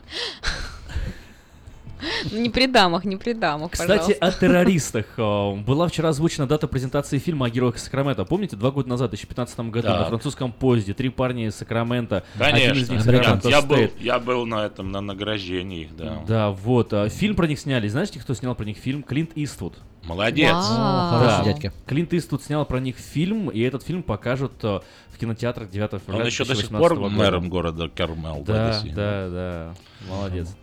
Ну, Не при дамах, не при дамах, Кстати, пожалуйста. о террористах. Э, Была вчера озвучена дата презентации фильма о героях Сакрамента. Помните, два года назад, в 2015 году, Да. на французском поезде, три парня из Сакрамента. Один из Конечно. них Я, Сакраменто я был, я был на этом, на награждении их, да. Да, вот. а, Фильм про них сняли. Знаете, кто снял про них фильм? Клинт Иствуд. Молодец. Хороший дядька. Клинт Иствуд снял про них фильм, и этот фильм покажут э, в кинотеатрах 9 февраля Он еще до сих 2018 пор мэром города Кармел. Да, да, да. Молодец.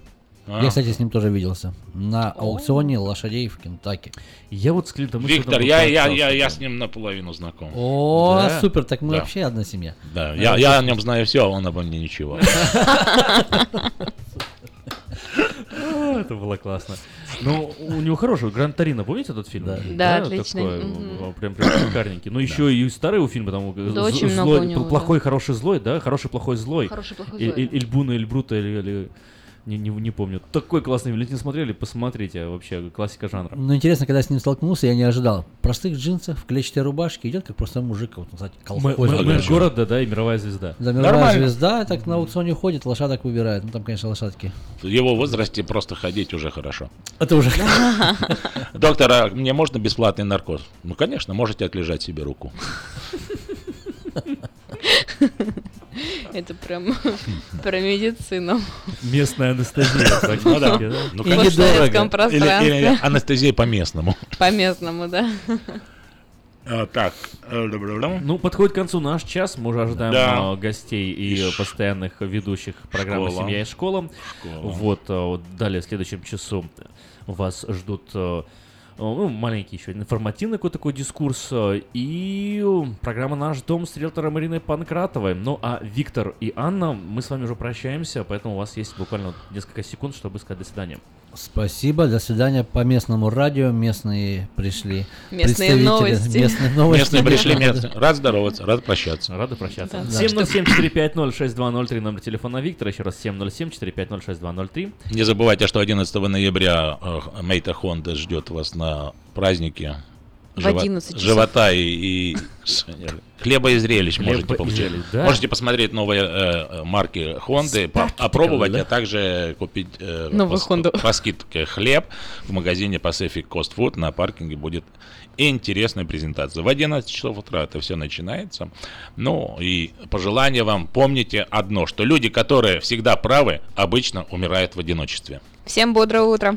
А. Я, кстати, с ним тоже виделся. На аукционе лошадей в Кентаки. Я вот с Клинтом Виктор, я, я, я, я с ним наполовину знаком. О, Да? супер, так мы Да. вообще одна семья. Да, я, я о нем знаю все, а он обо мне ничего. А, Это было классно. Ну, у него хороший. Гранд Торино, помните этот фильм? Да, Да, отличный, Такой, мгм. э, прям, прям шикарненький. Ну, еще и старый у фильма, там, Да, з- очень много у него, плохой, хороший, злой, да? Хороший, плохой, злой. Хороший, плохой, злой, Ильбуна, Ильбрута, или... Не, не, не помню. Такой классный фильм. Если не смотрели, посмотрите. Вообще, классика жанра. Но интересно, когда с ним столкнулся, я не ожидал. В простых джинсах, в клетчатой рубашке идет, как просто мужик, вот, кстати, мэ- Мэр города, да, и мировая звезда. Да, мировая Нормально. звезда, так на аукционе ходит, лошадок выбирает. Ну, там, конечно, лошадки. В его возрасте просто ходить уже хорошо. Это уже... Доктор, а мне можно бесплатный наркоз? Ну, конечно, можете отлежать себе руку. Это прям про медицину. Местная анестезия. Ну да. Ну, постсоветском Или, анестезия по-местному. По местному, да. А, Так, э. Ну, подходит к концу наш час. Мы уже ожидаем Да. э, гостей и И постоянных ведущих программы Школа. «Семья и школа». Школа. Вот, вот далее, в следующем часу вас ждут ну, маленький еще информативный какой-то такой дискурс э, и э, программа «Наш дом» с риэлтором Мариной Панкратовой. Ну, а Виктор и Анна, мы с вами уже прощаемся, поэтому у вас есть буквально несколько секунд, чтобы сказать до свидания. Спасибо, до свидания по местному радио. Местные пришли. Местные новости. Местные новости. Местные пришли, местные. Рад здороваться, рад прощаться. Рады прощаться. Да. 707-450-6203, номер телефона Виктора. Еще раз 707-450-6203. Не забывайте, что 11 ноября э, Мейта Хонда ждет вас на празднике. В живо- 11 часов. Живота и, и хлеба и зрелищ Хлеба можете получить. зрелищ, да. Можете посмотреть новые э, э, марки Хонды, по- опробовать, а также купить э, Новую по, Хонду. по скидке хлеб в магазине Pacific Coast Food на паркинге будет интересная презентация. В 11 часов утра это все начинается. Ну и пожелание вам, помните одно, что люди, которые всегда правы, обычно умирают в одиночестве. Всем бодрого утра.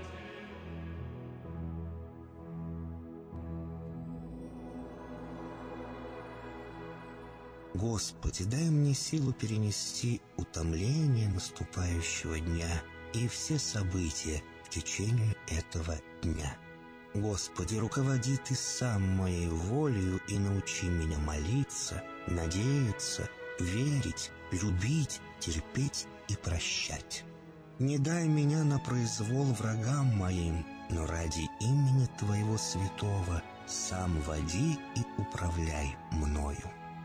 Господи, дай мне силу перенести утомление наступающего дня и все события в течение этого дня. Господи, руководи Ты сам моей волею и научи меня молиться, надеяться, верить, любить, терпеть и прощать. Не дай меня на произвол врагам моим, но ради имени Твоего святого сам води и управляй мною.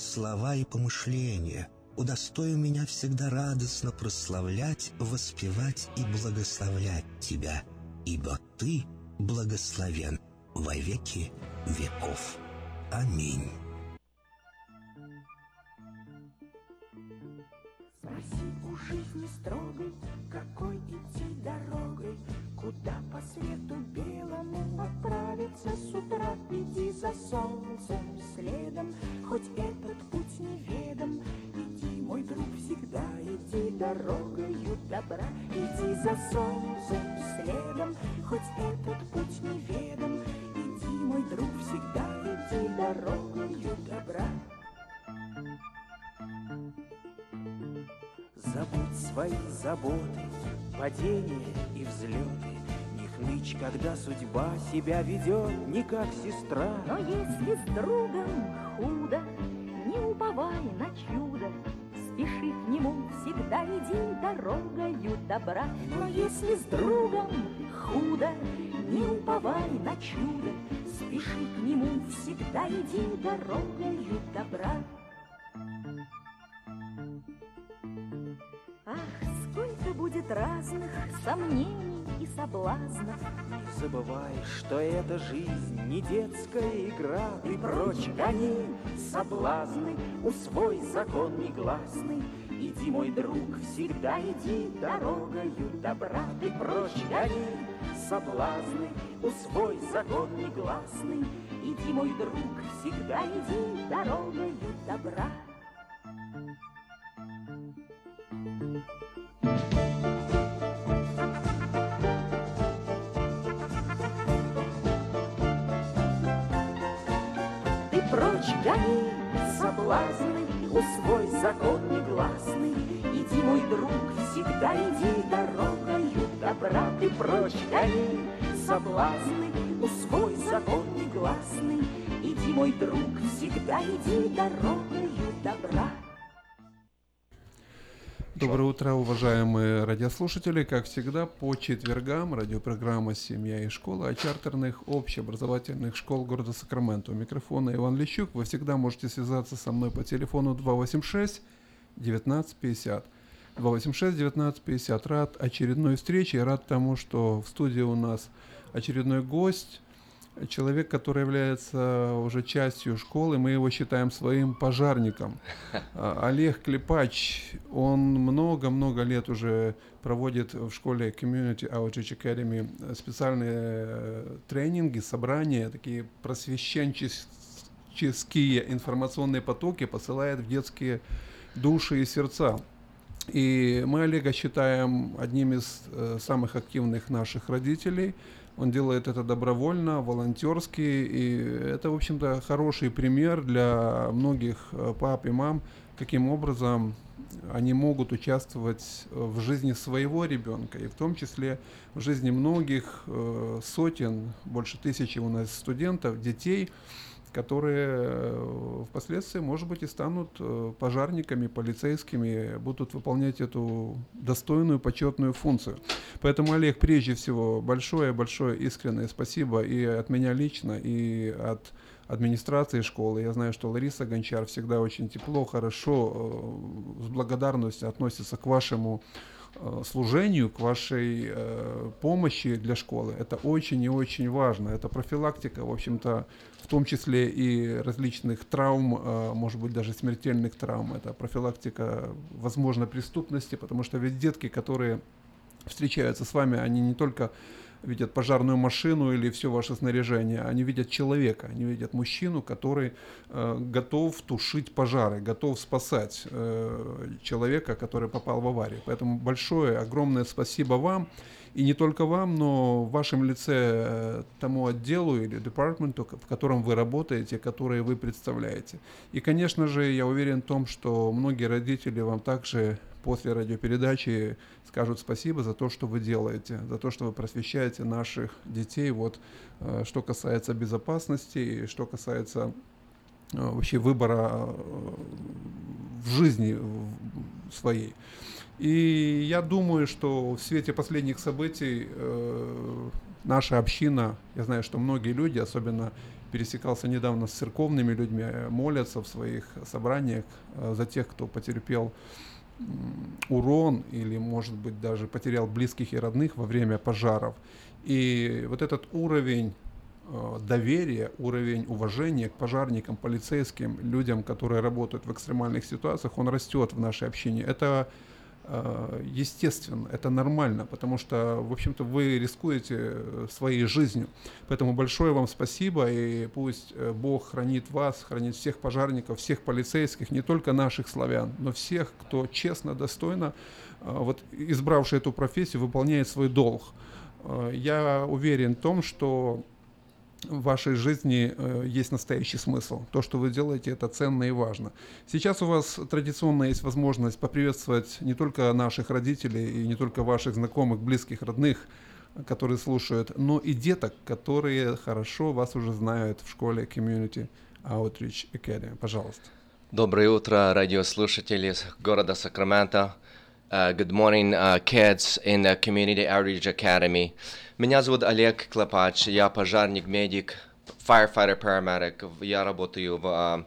слова и помышления. Удостой меня всегда радостно прославлять, воспевать и благословлять Тебя, ибо Ты благословен во веки веков. Аминь. Спроси у жизни строгой, какой идти дорогой, Куда по свету белому отправиться с утра. Иди за солнцем следом, хоть этот путь неведом. Иди, мой друг, всегда иди дорогою добра. Иди за солнцем следом, хоть этот путь неведом. Иди, мой друг, всегда иди дорогою добра. Забудь свои заботы, падения и взлеты. Не хнычь, когда судьба себя ведет не как сестра. Но если с другом худо, не уповай на чудо, Спеши к нему, всегда иди дорогою добра. Но если с другом худо, не уповай на чудо, Спеши к нему, всегда иди дорогою добра. Ах, сколько будет разных сомнений и соблазнов, Не забывай, что эта жизнь не детская игра. Ты прочь гони соблазны, усвой закон негласный. Иди, мой друг, всегда иди дорогою добра. Ты прочь гони соблазны, усвой закон негласный. Иди, мой друг, всегда иди дорогою добра. Гони соблазны, усвой закон негласный. Иди, мой друг, всегда иди дорогою добра. Ты прочь гони соблазны, усвой закон негласный. Иди, мой друг, всегда иди дорогою добра. Доброе утро, уважаемые радиослушатели. Как всегда, по четвергам радиопрограмма «Семья и школа» о чартерных общеобразовательных школ города Сакраменто. У микрофона Иван Лещук. Вы всегда можете связаться со мной по телефону 286 1950. 286 1950. Рад очередной встрече, рад тому, что в студии у нас очередной гость, человек, который является уже частью школы, мы его считаем своим пожарником. А, Олег Клепач, он много-много лет уже проводит в школе Community Outreach Academy специальные э, тренинги, собрания, такие просвещенческие информационные потоки посылает в детские души и сердца. И мы Олега считаем одним из э, самых активных наших родителей. Он делает это добровольно, волонтерски, и это, в общем-то, хороший пример для многих э, пап и мам, каким образом они могут участвовать в жизни своего ребенка, и в том числе в жизни многих э, сотен, больше тысячи у нас студентов, детей, которые э, впоследствии, может быть, и станут э, пожарниками, полицейскими, будут выполнять эту достойную, почетную функцию. Поэтому, Олег, прежде всего, большое-большое искреннее спасибо и от меня лично, и от администрации школы. Я знаю, что Лариса Гончар всегда очень тепло, хорошо, э, с благодарностью относится к вашему служению, к вашей помощи для школы. Это очень и очень важно. Это профилактика, в общем-то, в том числе и различных травм, э, может быть, даже смертельных травм. Это профилактика, возможно, преступности, потому что ведь детки, которые встречаются с вами, они не только видят пожарную машину или все ваше снаряжение, они видят человека, они видят мужчину, который э, готов тушить пожары, готов спасать э, человека, который попал в аварию. Поэтому большое, огромное спасибо вам. И не только вам, но в вашем лице э, тому отделу или департаменту, в котором вы работаете, которые вы представляете. И, конечно же, я уверен в том, что многие родители вам также после радиопередачи скажут спасибо за то, что вы делаете, за то, что вы просвещаете наших детей, вот, э, что касается безопасности, что касается э, вообще выбора в жизни своей. И я думаю, что в свете последних событий э, наша община, я знаю, что многие люди, особенно пересекался недавно с церковными людьми, молятся в своих собраниях э, за тех, кто потерпел э, урон или, может быть, даже потерял близких и родных во время пожаров. И вот этот уровень э, доверия, уровень уважения к пожарникам, полицейским, людям, которые работают в экстремальных ситуациях, он растет в нашей общине. Это Э, естественно, это нормально, потому что, в общем-то, вы рискуете э, своей жизнью. Поэтому большое вам спасибо, и пусть э, Бог хранит вас, хранит всех пожарников, всех полицейских, не только наших славян, но всех, кто честно, достойно, вот избравший эту профессию, выполняет свой долг. Я уверен в том, что в вашей жизни э, есть настоящий смысл. То, что вы делаете, это ценно и важно. Сейчас у вас традиционно есть возможность поприветствовать не только наших родителей и не только ваших знакомых, близких, родных, которые слушают, но и деток, которые хорошо вас уже знают в школе Community Outreach Academy. Пожалуйста. Доброе утро, радиослушатели города Сакраменто. Uh, good morning, uh, kids in the Community Outreach Academy. Меня зовут Олег Клопач, я пожарник, медик, firefighter, paramedic. Я работаю в uh,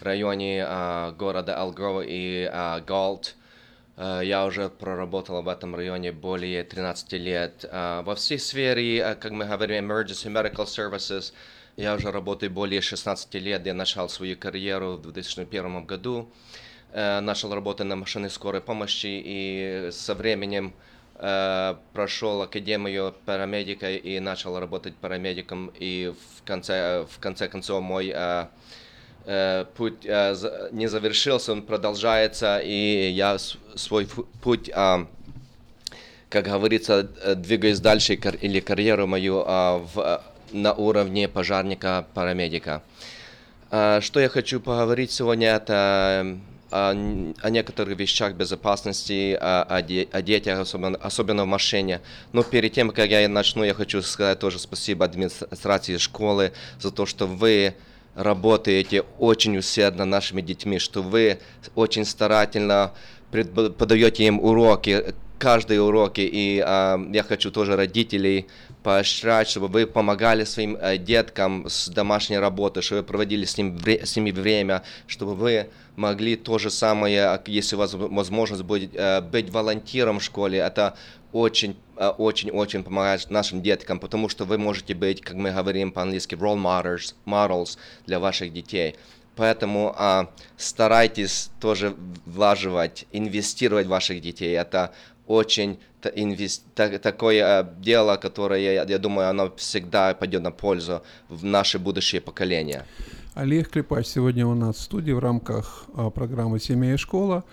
районе uh, города Элгроу и uh, Галт. Uh, я уже проработал в этом районе более 13 лет. Uh, во всей сфере, uh, как мы говорим, emergency medical services, я уже работаю более 16 лет. Я начал свою карьеру в 2001 году. Э, начал работать на машине скорой помощи и со временем э, прошел академию парамедика и начал работать парамедиком. И в конце, в конце концов мой э, путь не завершился, он продолжается, и я свой путь, как говорится, двигаюсь дальше или карьеру мою в, на уровне пожарника-парамедика. Что я хочу поговорить сегодня, это о, о некоторых вещах безопасности, о, о, о детях, особенно, особенно в машине. Но перед тем, как я начну, я хочу сказать тоже спасибо администрации школы за то, что вы работаете очень усердно нашими детьми, что вы очень старательно подаете им уроки, каждые уроки. И э, я хочу тоже родителей поощрять, чтобы вы помогали своим э, деткам с домашней работой, чтобы вы проводили с, ним, с ними время, чтобы вы могли то же самое, если у вас возможность будет э, быть волонтером в школе, это очень, э, очень, очень помогает нашим деткам, потому что вы можете быть, как мы говорим по-английски, role models, models для ваших детей. Поэтому а, старайтесь тоже влаживать, инвестировать в ваших детей. Это очень инвест... такое а, дело, которое, я, думаю, оно всегда пойдет на пользу в наше будущее поколение. Олег Клепач сегодня у нас в студии в рамках а, программы «Семья и школа».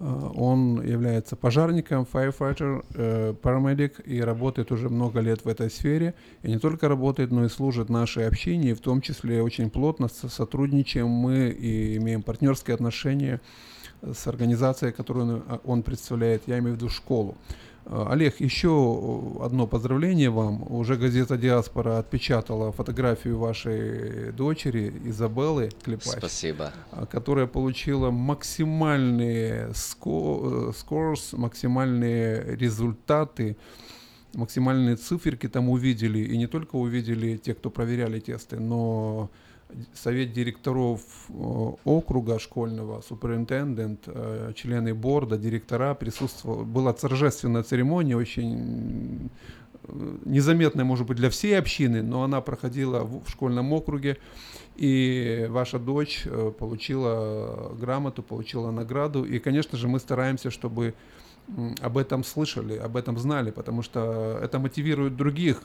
А, он является пожарником, firefighter, э, paramedic и работает уже много лет в этой сфере. И не только работает, но и служит нашей общине, в том числе очень плотно сотрудничаем мы и имеем партнерские отношения с организацией, которую он представляет, я имею в виду школу. Э, Олег, еще одно поздравление вам. Уже газета «Диаспора» отпечатала фотографию вашей дочери Изабеллы Клепач. Спасибо. Э, которая получила максимальные скорс, э, максимальные результаты, максимальные циферки там увидели. И не только увидели те, кто проверяли тесты, но совет директоров э, округа школьного, суперинтендент, э, члены борда, директора присутствовали. Была торжественная церемония, очень э, незаметная, может быть, для всей общины, но она проходила в школьном округе, и ваша дочь получила грамоту, получила награду, и, конечно же, мы стараемся, чтобы об этом слышали, об этом знали, потому что это мотивирует других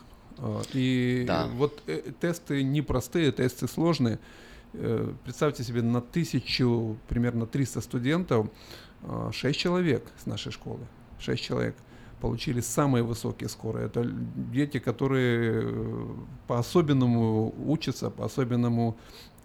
и да. вот э, тесты непростые, тесты сложные. Э, представьте себе, на тысячу, примерно 300 студентов, 6 а, человек с нашей школы, 6 человек получили самые высокие скоры. Это дети, которые э, по-особенному учатся, по-особенному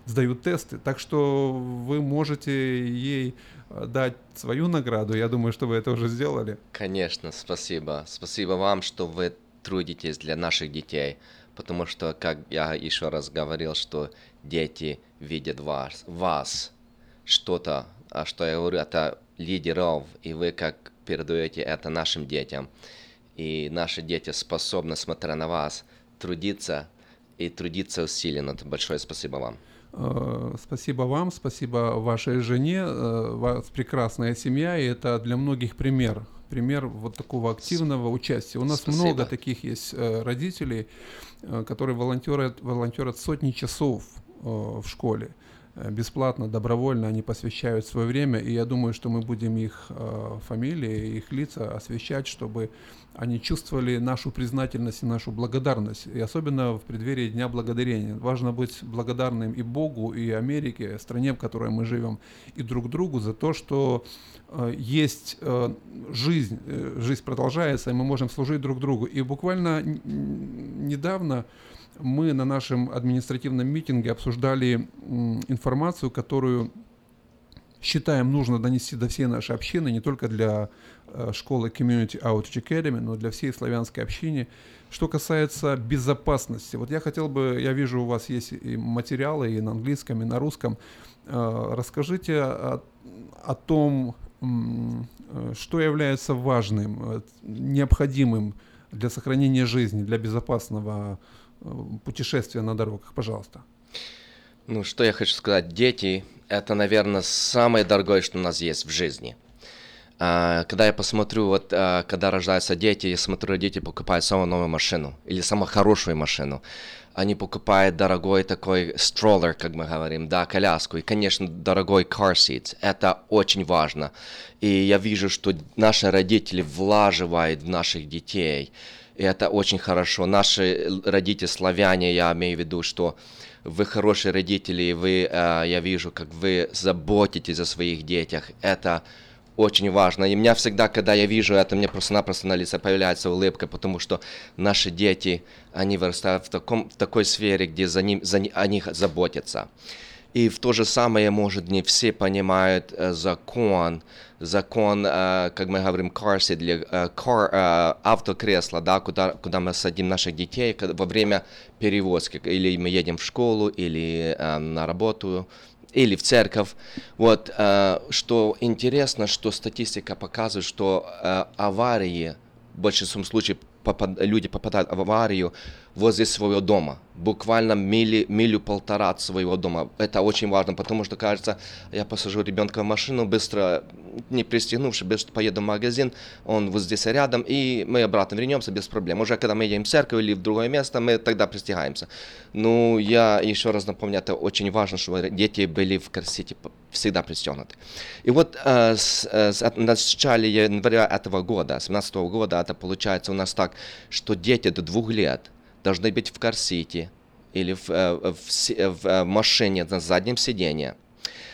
сдают тесты. Так что вы можете ей дать свою награду. Я думаю, что вы это уже сделали. Конечно, спасибо. Спасибо вам, что вы трудитесь для наших детей, потому что, как я еще раз говорил, что дети видят вас, вас что-то, а что я говорю, это лидеров, и вы как передаете это нашим детям. И наши дети способны, смотря на вас, трудиться и трудиться усиленно. Большое спасибо вам. Э, спасибо вам, спасибо вашей жене, э, у вас прекрасная семья, и это для многих пример пример вот такого активного участия. У нас Спасибо. много таких есть э, родителей, э, которые волонтерят, волонтерят сотни часов э, в школе бесплатно, добровольно они посвящают свое время, и я думаю, что мы будем их э, фамилии, их лица освещать, чтобы они чувствовали нашу признательность и нашу благодарность, и особенно в преддверии Дня Благодарения. Важно быть благодарным и Богу, и Америке, стране, в которой мы живем, и друг другу за то, что есть э, жизнь, э, жизнь продолжается, и мы можем служить друг другу. И буквально недавно мы на нашем административном митинге обсуждали информацию, которую считаем нужно донести до всей нашей общины, не только для э, школы Community Outreach Academy, но для всей славянской общины. Что касается безопасности, вот я хотел бы, я вижу, у вас есть и материалы и на английском, и на русском. Э, расскажите о, о том, э, что является важным, необходимым для сохранения жизни, для безопасного Э, путешествия на дорогах, пожалуйста. Ну, что я хочу сказать. Дети – это, наверное, самое дорогое, что у нас есть в жизни. А, когда я посмотрю, вот а, когда рождаются дети, я смотрю, дети покупают самую новую машину или самую хорошую машину. Они покупают дорогой такой строллер, как мы говорим, да, коляску. И, конечно, дорогой car seat. Это очень важно. И я вижу, что наши родители влаживают в наших детей – и это очень хорошо. Наши родители славяне, я имею в виду, что вы хорошие родители, вы, э, я вижу, как вы заботитесь о своих детях. Это очень важно. И меня всегда, когда я вижу это, мне просто-напросто на лице появляется улыбка, потому что наши дети, они вырастают в, таком, в такой сфере, где за ним, за, о них заботятся. И в то же самое, может, не все понимают э, закон, закон, э, как мы говорим, или э, car, э, автокресло, да, куда, куда мы садим наших детей во время перевозки, или мы едем в школу, или на работу, или в церковь. Вот, э, что интересно, что статистика показывает, что э, аварии в большинстве случаев люди попадают в аварию возле своего дома, буквально мили, милю полтора от своего дома. Это очень важно, потому что, кажется, я посажу ребенка в машину, быстро, не пристегнувши, быстро поеду в магазин, он вот здесь рядом, и мы обратно вернемся без проблем. Уже когда мы едем в церковь или в другое место, мы тогда пристегаемся. Ну, я еще раз напомню, это очень важно, чтобы дети были в корсете всегда пристегнуты. И вот э, с, э, с, начале января этого года, 17 года, это получается у нас так, что дети до двух лет должны быть в корсете или в, э, в, в, в машине на заднем сиденье,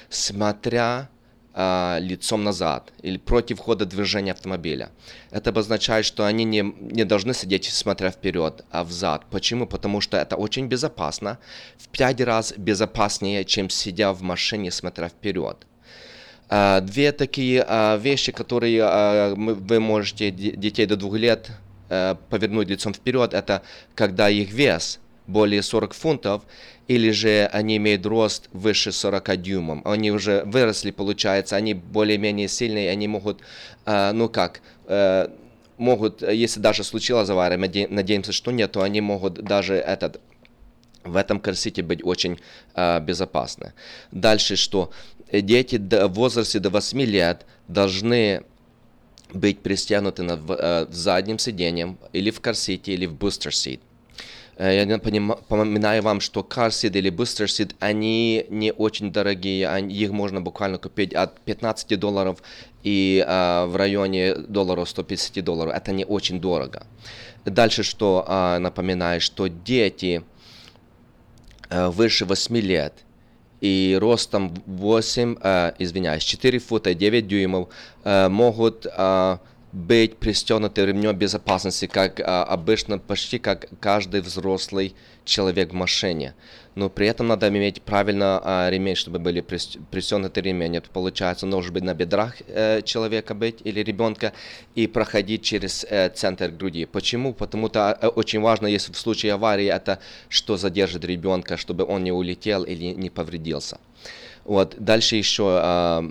смотря э, лицом назад или против хода движения автомобиля. Это обозначает, что они не, не должны сидеть смотря вперед, а взад. Почему? Потому что это очень безопасно, в пять раз безопаснее, чем сидя в машине, смотря вперед. Uh, две такие uh, вещи, которые uh, вы можете детей до двух лет Э, повернуть лицом вперед, это когда их вес более 40 фунтов, или же они имеют рост выше 40 дюймов. Они уже выросли, получается, они более-менее сильные, они могут, э, ну как, э, могут, если даже случилась авария, надеемся, что нет, то они могут даже этот в этом корсете быть очень э, безопасны. Дальше что? Дети в возрасте до 8 лет должны быть пристегнуты на, в, э, задним сиденьем или в карсите, или в seat. Э, я напоминаю вам, что карсит или booster seat, они не очень дорогие, они, их можно буквально купить от 15 долларов и э, в районе долларов 150 долларов. Это не очень дорого. Дальше что э, напоминаю, что дети э, выше 8 лет и ростом 8, э, извиняюсь, 4 фута 9 дюймов э, могут э, быть пристегнуты ремнем безопасности, как э, обычно, почти как каждый взрослый человек в машине. Но при этом надо иметь правильно э, ремень, чтобы были пристегнуты ремень. Это получается, должен быть на бедрах э, человека быть или ребенка и проходить через э, центр груди. Почему? Потому что э, очень важно, если в случае аварии, это что задержит ребенка, чтобы он не улетел или не повредился. Вот. Дальше еще э,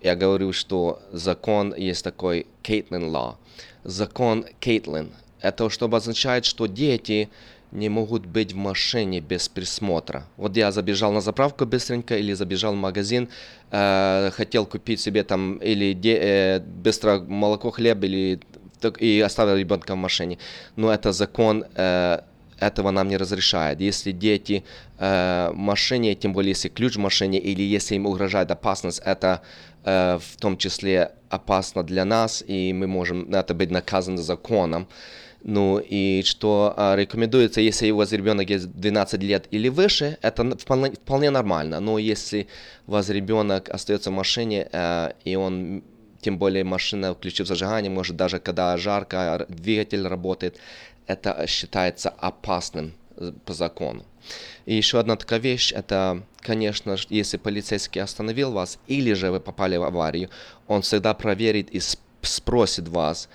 я говорю, что закон есть такой Кейтлин Law. Закон Кейтлин. Это что означает, что дети не могут быть в машине без присмотра. Вот я забежал на заправку быстренько или забежал в магазин, э, хотел купить себе там или де, э, быстро молоко, хлеб или и оставил ребенка в машине. Но это закон э, этого нам не разрешает. Если дети э, в машине, тем более если ключ в машине или если им угрожает опасность, это э, в том числе опасно для нас, и мы можем это быть наказаны законом. Ну и что а, рекомендуется, если у вас ребенок есть 12 лет или выше, это вполне, вполне нормально. Но если у вас ребенок остается в машине, а, и он, тем более машина включив зажигание, может даже когда жарко, двигатель работает, это считается опасным э, по закону. И еще одна такая вещь, это, конечно, если полицейский остановил вас, или же вы попали в аварию, он всегда проверит и спросит вас,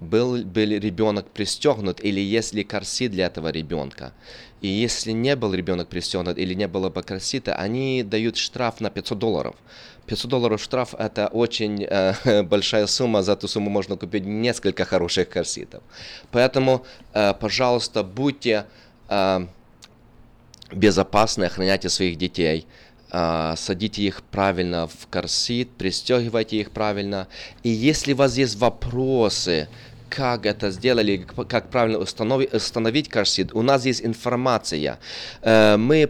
был, был ребенок пристегнут или есть ли корсет для этого ребенка. И если не был ребенок пристегнут или не было бы корсета, они дают штраф на 500 долларов. 500 долларов штраф это очень э, большая сумма, за эту сумму можно купить несколько хороших корсетов. Поэтому, э, пожалуйста, будьте э, безопасны, охраняйте своих детей. Uh, садите их правильно в корсет, пристегивайте их правильно. И если у вас есть вопросы, как это сделали, как правильно установить, установить корсет. У нас есть информация. Э, мы,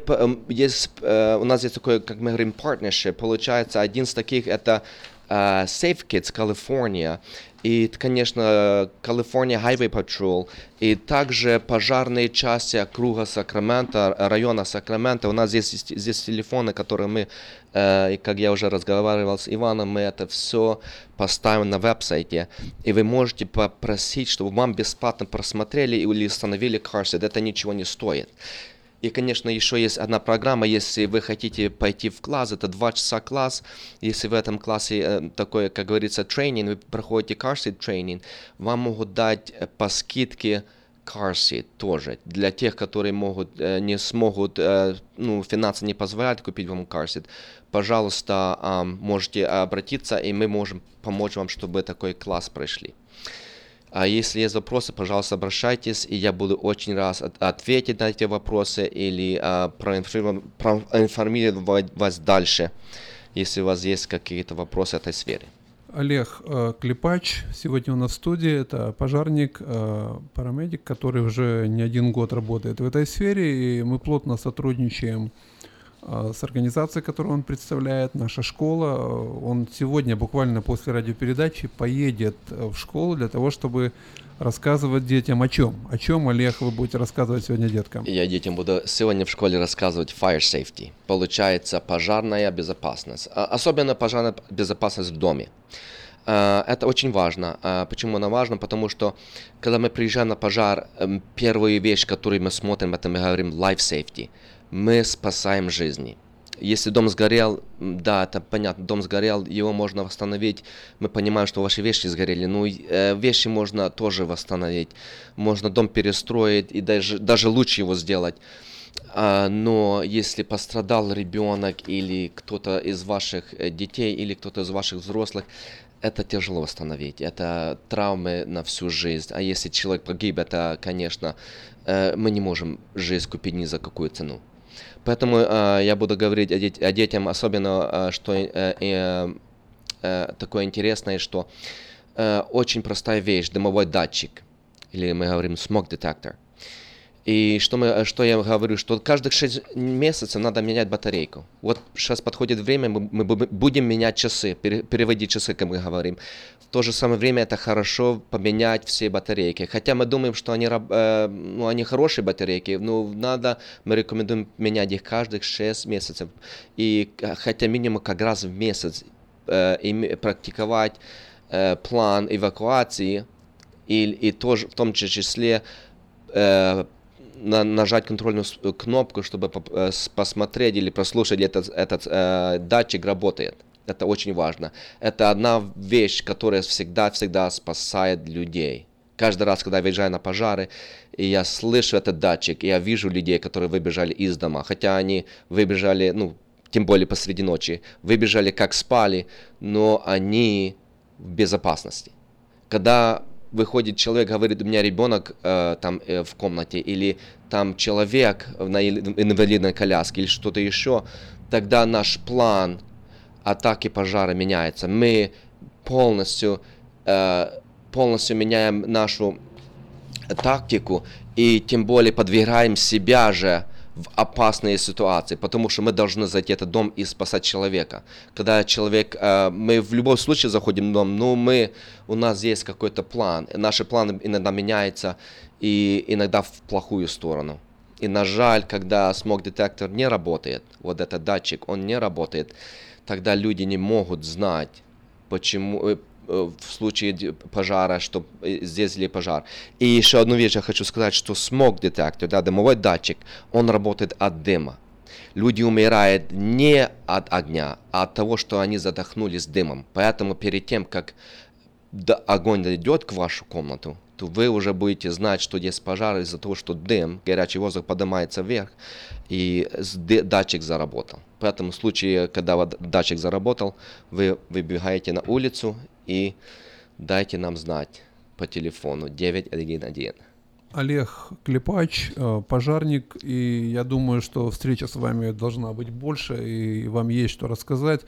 есть, э, у нас есть такой, как мы говорим, partnership. Получается, один из таких это uh, Safe Kids California и, конечно, California Highway Patrol, и также пожарные части округа Сакрамента, района Сакрамента. У нас здесь, здесь телефоны, которые мы, э, как я уже разговаривал с Иваном, мы это все поставим на веб-сайте. И вы можете попросить, чтобы вам бесплатно просмотрели или установили CarSeed. Это ничего не стоит. И, конечно, еще есть одна программа, если вы хотите пойти в класс, это два часа класс. Если в этом классе э, такой, как говорится, тренинг, вы проходите car seat тренинг, вам могут дать э, по скидке car seat тоже. Для тех, которые могут, э, не смогут, ну, финансы не позволяют купить вам car seat, пожалуйста, можете обратиться, и мы можем помочь вам, чтобы такой класс прошли. А если есть вопросы, пожалуйста, обращайтесь, и я буду очень рад от- ответить на эти вопросы или а, проинформи- проинформировать вас дальше, если у вас есть какие-то вопросы этой сфере. Олег э, Клепач сегодня у нас в студии. Это пожарник, э, парамедик, который уже не один год работает в этой сфере. И мы плотно сотрудничаем э, с организацией, которую он представляет, наша школа. Э, Он сегодня, буквально после радиопередачи, поедет э, в школу для того, чтобы рассказывать детям о чем. О чем, Олег, вы будете рассказывать сегодня деткам? Я детям буду сегодня в школе рассказывать fire safety. Получается пожарная безопасность. А, Особенно пожарная безопасность в доме. А, Это очень важно. Почему она важна? Потому что когда мы приезжаем на пожар, эм, первую вещь, которую мы смотрим, это мы говорим life safety. Мы спасаем жизни. Если дом сгорел, да, это понятно, дом сгорел, его можно восстановить. Мы понимаем, что ваши вещи сгорели, но и, э, вещи можно тоже восстановить. Можно дом перестроить и даже, даже лучше его сделать. А, но если пострадал ребенок или кто-то из ваших э, детей или кто-то из ваших взрослых, это тяжело восстановить. Это травмы на всю жизнь. А если человек погиб, это, конечно, э, мы не можем жизнь купить ни за какую цену. Поэтому э, я буду говорить о, дет- о детям, особенно э, что э, э, э, такое интересное, что э, очень простая вещь, дымовой датчик, или мы говорим smoke detector. И что, мы, э, что я говорю, что каждых 6 месяцев надо менять батарейку. Вот сейчас подходит время, мы, мы бу- будем менять часы, пере- переводить часы, как мы говорим. В то же самое время это хорошо поменять все батарейки. Хотя мы думаем, что они, э, ну, они хорошие батарейки, но надо, мы рекомендуем менять их каждых 6 месяцев. И э, хотя минимум как раз в месяц э, име- практиковать э, план эвакуации и, и тоже в том числе э, на- нажать контрольную кнопку, чтобы э, посмотреть или прослушать этот, этот э, датчик работает. Это очень важно. Это одна вещь, которая всегда-всегда спасает людей. Каждый раз, когда я выезжаю на пожары, и я слышу этот датчик, и я вижу людей, которые выбежали из дома, хотя они выбежали, ну, тем более посреди ночи, выбежали как спали, но они в безопасности когда выходит человек, говорит, у меня ребенок э, там э, в комнате, или там человек на инвалидной коляске, или что-то еще, тогда наш план атаки пожара меняется. Мы полностью, э, полностью меняем нашу тактику и тем более подвергаем себя же в опасные ситуации, потому что мы должны зайти в этот дом и спасать человека. Когда человек, э, мы в любом случае заходим в дом, но мы, у нас есть какой-то план. Наши планы иногда меняются и иногда в плохую сторону. И на жаль, когда смог-детектор не работает, вот этот датчик, он не работает, тогда люди не могут знать, почему, э, в случае пожара, что э, здесь ли пожар. И еще одну вещь я хочу сказать, что смог детектор, да, дымовой датчик, он работает от дыма. Люди умирают не от огня, а от того, что они задохнулись дымом. Поэтому перед тем, как огонь дойдет к вашу комнату, то вы уже будете знать, что есть пожар из-за того, что дым, горячий воздух поднимается вверх, и датчик заработал. Поэтому в случае, когда датчик заработал, вы выбегаете на улицу и дайте нам знать по телефону 911. Олег Клепач, э, пожарник, и я думаю, что встреча с вами должна быть больше, и вам есть что рассказать.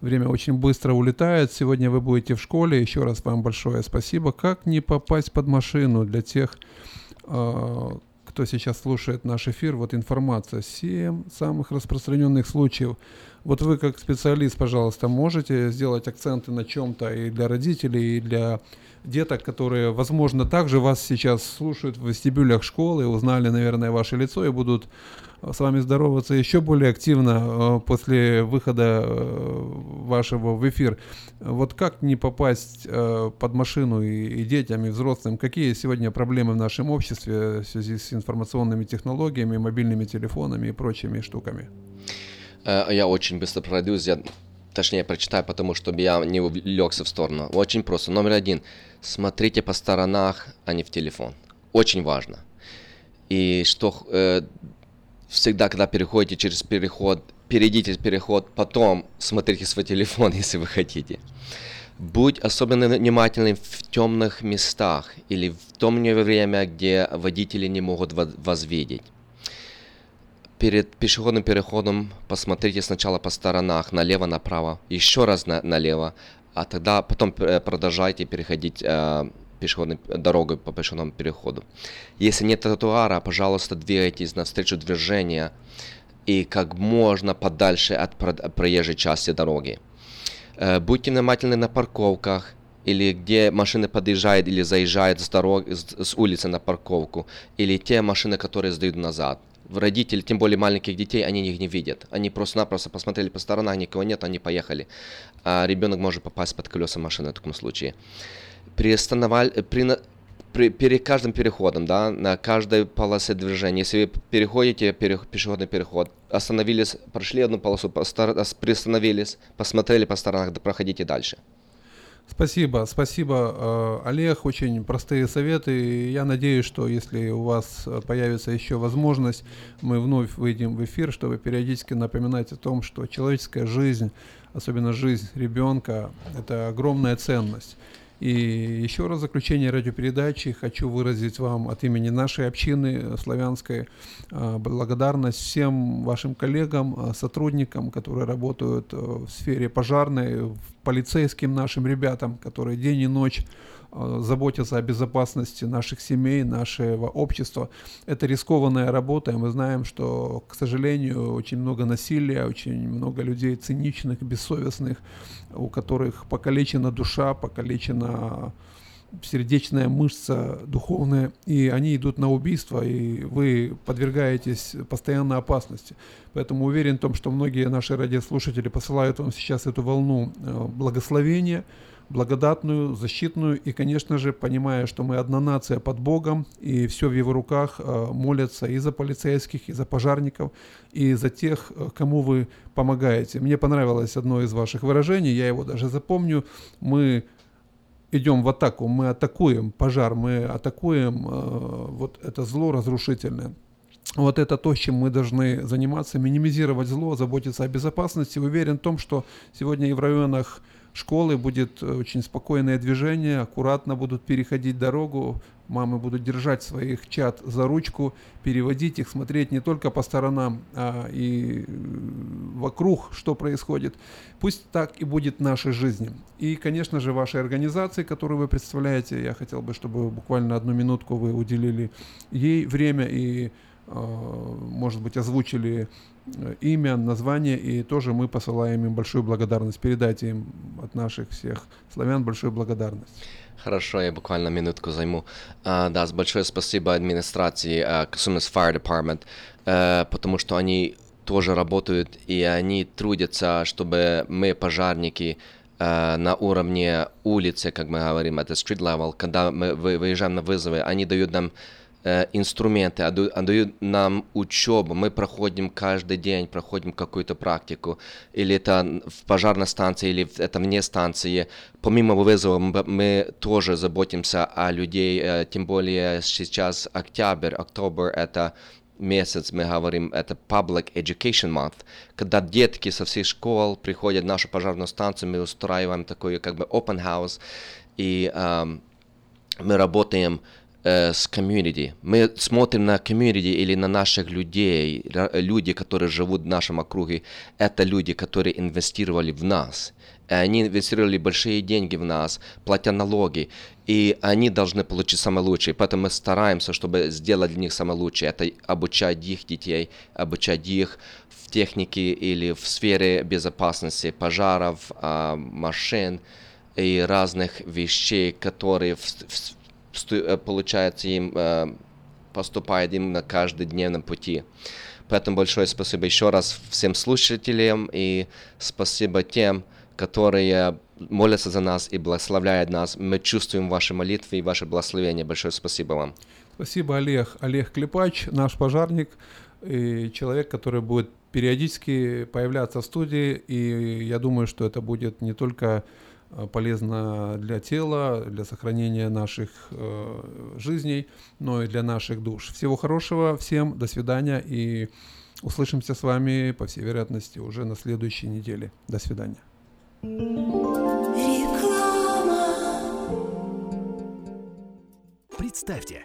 Время очень быстро улетает. Сегодня вы будете в школе. Еще раз вам большое спасибо. Как не попасть под машину для тех, э, кто сейчас слушает наш эфир? Вот информация. Семь самых распространенных случаев. Вот вы как специалист, пожалуйста, можете сделать акценты на чем-то и для родителей, и для деток, которые, возможно, также вас сейчас слушают в вестибюлях школы, узнали, наверное, ваше лицо и будут э, с вами здороваться еще более активно э, после выхода э, вашего в эфир. Вот как не попасть под машину и детям, и взрослым? Какие сегодня проблемы в нашем обществе в связи с информационными технологиями, мобильными телефонами и прочими штуками? Э, Я очень быстро пройдусь, я точнее прочитаю, потому что я не увлекся в сторону. Очень просто. Номер один. Смотрите по сторонах, а не в телефон. очень важно. И что э, всегда, когда переходите через переход, перейдите переход, потом смотрите свой телефон, если вы хотите. Будь особенно внимательным в темных местах или в том время, где водители не могут вас видеть. Перед пешеходным переходом посмотрите сначала по сторонах, налево, направо, еще раз на, налево, а тогда потом э, продолжайте переходить э, пешеходной дорогой по пешеходному переходу. Если нет тротуара, пожалуйста, двигайтесь навстречу движения и как можно подальше от проезжей части дороги. Э, будьте внимательны на парковках или где машины подъезжают или заезжают с, дороги, с, с улицы на парковку, или те машины, которые сдают назад. Родители, тем более маленьких детей, они их не видят. Они просто-напросто посмотрели по сторонам, никого нет, они поехали. А ребенок может попасть под колеса машины в таком случае. Приостановали, при, при, перед каждым переходом, да, на каждой полосе движения, если вы переходите пере, пешеходный переход, остановились, прошли одну полосу, постар, приостановились, посмотрели по сторонам, проходите дальше. Спасибо, спасибо, э, Олег. Очень простые советы. Я надеюсь, что если у вас э, появится еще возможность, мы вновь выйдем в эфир, чтобы периодически напоминать о том, что человеческая жизнь, особенно жизнь ребенка, это огромная ценность. И еще раз в заключение радиопередачи хочу выразить вам от имени нашей общины славянской а, благодарность всем вашим коллегам, а, сотрудникам, которые работают э, в сфере пожарной, полицейским нашим ребятам, которые день и ночь Э, заботиться о безопасности наших семей, нашего общества. Это рискованная работа, и мы знаем, что, к сожалению, очень много насилия, очень много людей циничных, бессовестных, у которых покалечена душа, покалечена сердечная мышца духовная, и они идут на убийство, и вы подвергаетесь постоянной опасности. Поэтому уверен в том, что многие наши радиослушатели посылают вам сейчас эту волну э, благословения, благодатную, защитную и, конечно же, понимая, что мы одна нация под Богом и все в Его руках, э, молятся и за полицейских, и за пожарников, и за тех, э, кому вы помогаете. Мне понравилось одно из ваших выражений, я его даже запомню. Мы идем в атаку, мы атакуем пожар, мы атакуем э, вот это зло разрушительное. Вот это то, чем мы должны заниматься, минимизировать зло, заботиться о безопасности. Уверен в том, что сегодня и в районах школы будет э, очень спокойное движение, аккуратно будут переходить дорогу, мамы будут держать своих чат за ручку, переводить их, смотреть не только по сторонам, а и э, вокруг, что происходит. Пусть так и будет в нашей жизни. И, конечно же, вашей организации, которую вы представляете, я хотел бы, чтобы буквально одну минутку вы уделили ей время и может быть, озвучили э, имя, название, и тоже мы посылаем им большую благодарность. Передайте им от наших всех славян большую благодарность. Хорошо, я буквально минутку займу. Uh, да, большое спасибо администрации uh, Fire Department, uh, потому что они тоже работают, и они трудятся, чтобы мы, пожарники, uh, на уровне улицы, как мы говорим, это street level, когда мы выезжаем на вызовы, они дают нам Э, инструменты, отдают нам учебу. Мы проходим каждый день, проходим какую-то практику. Или это в пожарной станции, или это вне станции. Помимо вызова мы тоже заботимся о людей, э, тем более сейчас октябрь, октябрь это месяц, мы говорим, это Public Education Month, когда детки со всех школ приходят в нашу пожарную станцию, мы устраиваем такой как бы open house, и um, мы работаем э, с комьюнити. Мы смотрим на комьюнити или на наших людей, люди, которые живут в нашем округе, это люди, которые инвестировали в нас. Они инвестировали большие деньги в нас, платя налоги, и они должны получить самое лучшее. Поэтому мы стараемся, чтобы сделать для них самое лучшее. Это обучать их детей, обучать их в технике или в сфере безопасности пожаров, а, машин и разных вещей, которые в, Э, получается им э, поступает им на каждодневном пути. Поэтому большое спасибо еще раз всем слушателям и спасибо тем, которые молятся за нас и благословляют нас. Мы чувствуем ваши молитвы и ваше благословение. Большое спасибо вам. Спасибо, Олег. Олег Клепач, наш пожарник и человек, который будет периодически появляться в студии. И я думаю, что это будет не только э, полезно для тела, для сохранения наших э, жизней, но и для наших душ. Всего хорошего всем, до свидания и услышимся с вами, по всей вероятности, уже на следующей неделе. До свидания. Представьте,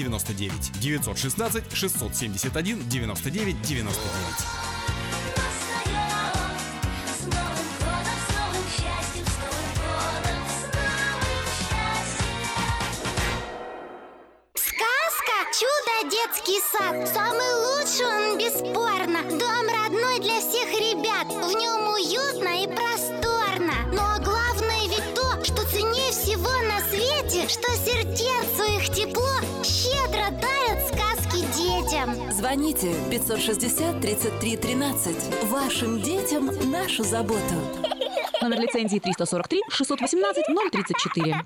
99 916 671 99 99. Звоните 560 33 13. Вашим детям нашу заботу. Номер лицензии 343 618 034.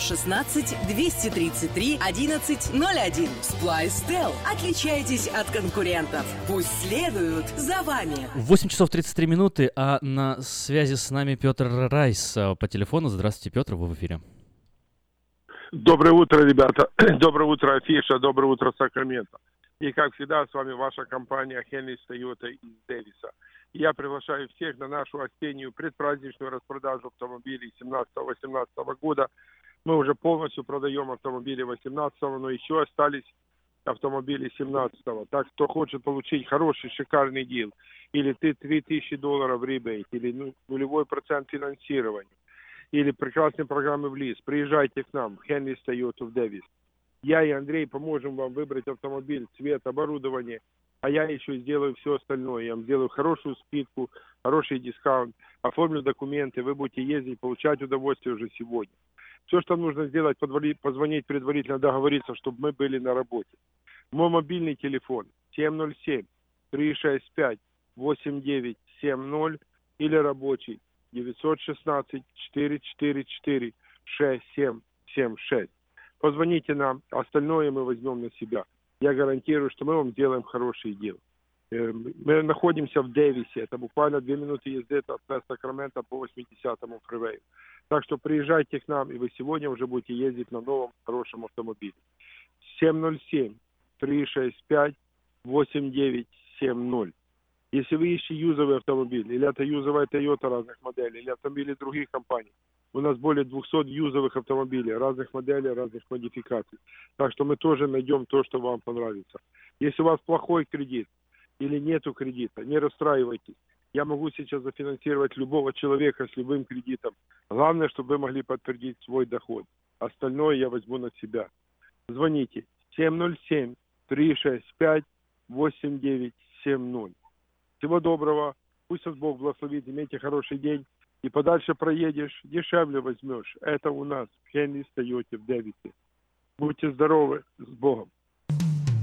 916 233 1101. Splystel. Отличайтесь от конкурентов. Пусть следуют за вами. 8 часов 33 минуты, а на связи с нами Петр Райс по телефону. Здравствуйте, Петр, вы в эфире. Доброе утро, ребята. Доброе утро, Афиша. Доброе утро, Сакраменто. И, как всегда, с вами ваша компания Хенли Тойота из Дэвиса. Я приглашаю всех на нашу осеннюю предпраздничную распродажу автомобилей 17-18 года. Мы уже полностью продаем автомобили 18 но еще остались автомобили 17 -го. Так, кто хочет получить хороший, шикарный дел, или ты 3000 долларов ребейт, или ну, нулевой процент финансирования, или прекрасные программы в лист, приезжайте к нам, Хенли Toyota в Дэвис. Я и Андрей поможем вам выбрать автомобиль, цвет, оборудование, а я еще сделаю все остальное. Я вам сделаю хорошую скидку, хороший дискаунт, оформлю документы, вы будете ездить, получать удовольствие уже сегодня. Все, что нужно сделать, позвонить предварительно, договориться, чтобы мы были на работе. Мой мобильный телефон 707-365-8970 или рабочий 916-444-6776. Позвоните нам, остальное мы возьмем на себя. Я гарантирую, что мы вам сделаем хорошее дело. Э, Мы находимся в Дэвисе, это буквально две минуты езды от Сакрамента по 80-му фривею. Так что приезжайте к нам, и вы сегодня уже будете ездить на новом хорошем автомобиле. 707-365-8970. Если вы ищете юзовый автомобиль, или это юзовая Toyota разных моделей, или автомобили других компаний, у нас более 200 юзовых автомобилей, разных моделей, разных модификаций. Так что мы тоже найдем то, что вам понравится. Если у вас плохой кредит или нету кредита, не расстраивайтесь. Я могу сейчас зафинансировать любого человека с любым кредитом. Главное, чтобы вы могли подтвердить свой доход. Остальное я возьму на себя. Звоните 707-365-8970. Всего доброго. Пусть вас Бог благословит. Имейте хороший день. И подальше проедешь, дешевле возьмешь. Это у нас в Хенли Тойоте в Дэвисе. Будьте здоровы. С Богом.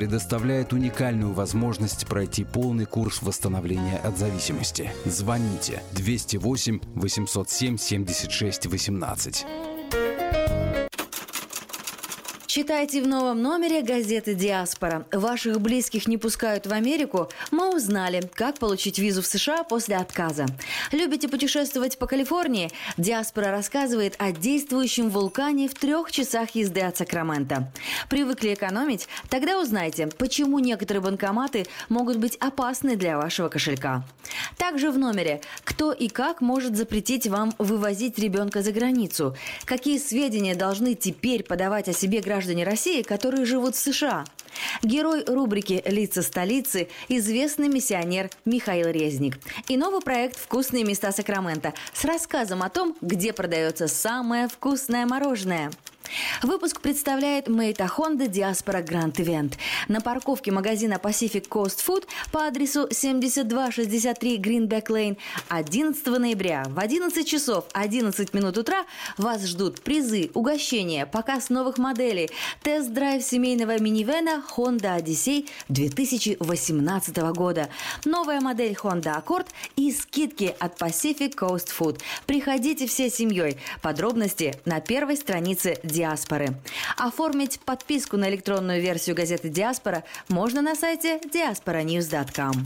предоставляет уникальную возможность пройти полный курс восстановления от зависимости. Звоните 208 807 76 18. Читайте в новом номере газеты «Диаспора». Ваших близких не пускают в Америку? Мы узнали, как получить визу в США после отказа. Любите путешествовать по Калифорнии? «Диаспора» рассказывает о действующем вулкане в трех часах езды от Сакрамента. Привыкли экономить? Тогда узнайте, почему некоторые банкоматы могут быть опасны для вашего кошелька. Также в номере «Кто и как может запретить вам вывозить ребенка за границу?» Какие сведения должны теперь подавать о себе граждане России, которые живут в США? Герой рубрики «Лица столицы» – известный миссионер Михаил Резник. И новый проект «Вкусные места Сакрамента» с рассказом о том, где продается самое вкусное мороженое – Выпуск представляет Мейта Honda Diaspora Grand Event. На парковке магазина Pacific Coast Food по адресу 7263 Greenback Lane 11 ноября в 11 часов 11 минут утра вас ждут призы, угощения, показ новых моделей, тест-драйв семейного минивена Honda Odyssey 2018 года, новая модель Honda Accord и скидки от Pacific Coast Food. Приходите всей семьей. Подробности на первой странице «Диаспоры». Оформить подписку на электронную версию газеты «Диаспора» можно на сайте diasporanews.com.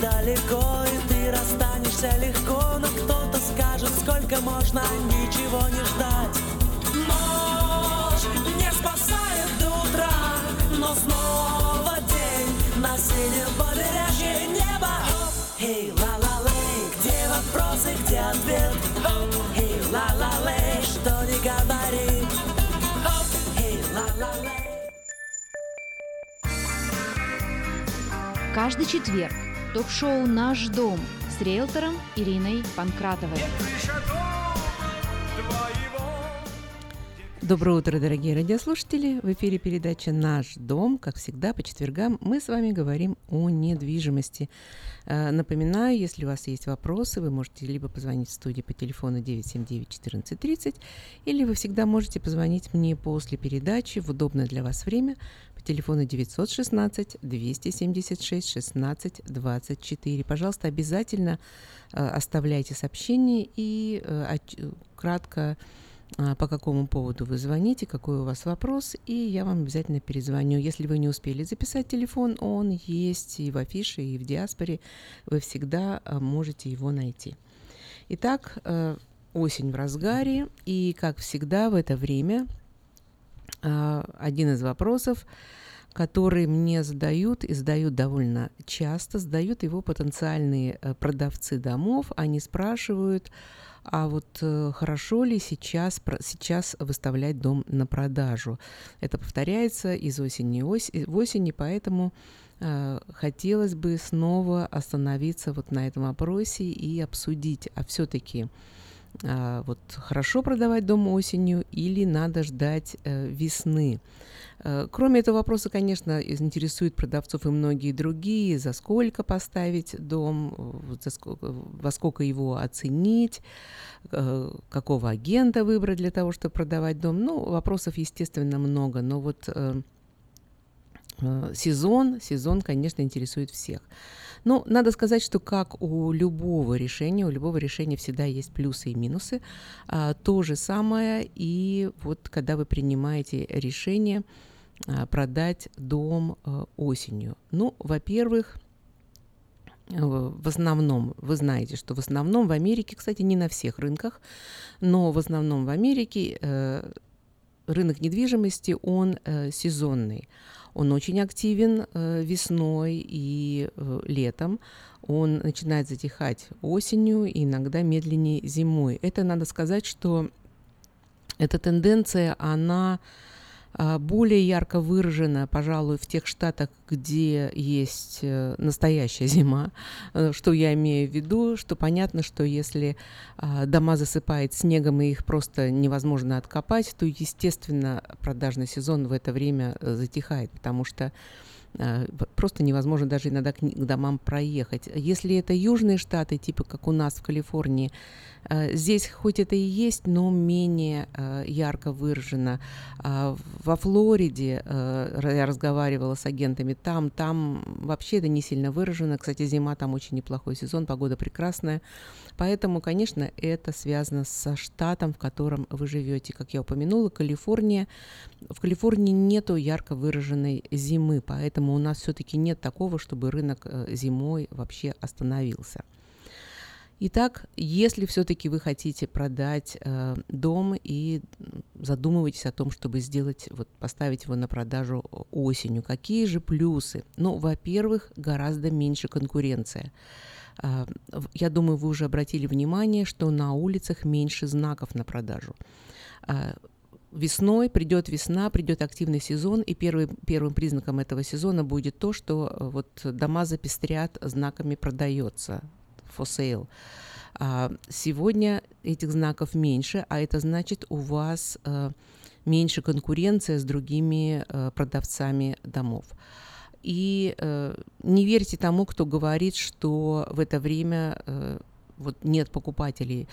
далеко, и ты расстанешься легко Но кто-то скажет, сколько можно ничего не ждать Ночь не спасает до утра, но снова день на синем побережье неба. Эй, ла-ла-лей, где вопросы, где ответ? Эй, ла-ла-лей, что не говори? Эй, ла-ла-лей. Каждый четверг ток-шоу «Наш дом» с риэлтором Ириной Панкратовой. Доброе утро, дорогие радиослушатели! В эфире передача «Наш дом». Как всегда, по четвергам мы с вами говорим о недвижимости. Э, Напоминаю, если у вас есть вопросы, вы можете либо позвонить в студию по телефону 979-1430, или вы всегда можете позвонить мне после передачи в удобное для вас время по телефону 916-276-16-24. Пожалуйста, обязательно э, оставляйте сообщение и э, кратко по какому поводу вы звоните, какой у вас вопрос, и я вам обязательно перезвоню. Если вы не успели записать телефон, он есть и в афише, и в диаспоре, вы всегда а, можете его найти. Итак, э, осень в разгаре, и, как всегда, в это время а, один из вопросов, который мне задают и задают довольно часто, задают его потенциальные э, продавцы домов. Они спрашивают, а вот э, хорошо ли сейчас, сейчас выставлять дом на продажу? Это повторяется из осени в осень, поэтому э, хотелось бы снова остановиться вот на этом вопросе и обсудить, а все-таки э, вот хорошо продавать дом осенью или надо ждать э, весны? Э, кроме этого вопроса, конечно, интересует продавцов и многие другие. За сколько поставить дом, за сколько, во сколько его оценить, э, какого агента выбрать для того, чтобы продавать дом. Ну, вопросов, естественно, много, но вот э, сезон, сезон, конечно, интересует всех. Но надо сказать, что как у любого решения, у любого решения всегда есть плюсы и минусы. А, то же самое и вот когда вы принимаете решение, а, продать дом а, осенью? Ну, во-первых, э, в основном, вы знаете, что в основном в Америке, кстати, не на всех рынках, но в основном в Америке э, рынок недвижимости, он э, сезонный. Он очень активен весной и летом. Он начинает затихать осенью и иногда медленнее зимой. Это надо сказать, что эта тенденция, она более ярко выражена, пожалуй, в тех штатах, где есть э, настоящая зима. Э, что я имею в виду? Что понятно, что если а, дома засыпает снегом и их просто невозможно откопать, то, естественно, продажный сезон в это время э, затихает, потому что просто невозможно даже иногда к домам проехать. Если это южные штаты, типа как у нас в Калифорнии, Э, здесь хоть это и есть, но менее э, ярко выражено. А во Флориде э, я разговаривала с агентами там, там вообще это не сильно выражено. Кстати, зима там очень неплохой сезон, погода прекрасная. Поэтому, конечно, это связано со штатом, в котором вы живете. Как я упомянула, Калифорния. В Калифорнии нету ярко выраженной зимы, поэтому у нас все-таки нет такого, чтобы рынок зимой вообще остановился. Итак, если все-таки вы хотите продать э, дом и задумываетесь о том, чтобы сделать, вот, поставить его на продажу осенью, какие же плюсы? Ну, во-первых, гораздо меньше конкуренция. Э, я думаю, вы уже обратили внимание, что на улицах меньше знаков на продажу. Э, весной придет весна, придет активный сезон, и первый, первым признаком этого сезона будет то, что э, вот дома запестрят знаками «продается», for sale. А, сегодня этих знаков меньше, а это значит у вас а, меньше конкуренция с другими а, продавцами домов. И э, не верьте тому, кто говорит, что в это время э, вот нет покупателей.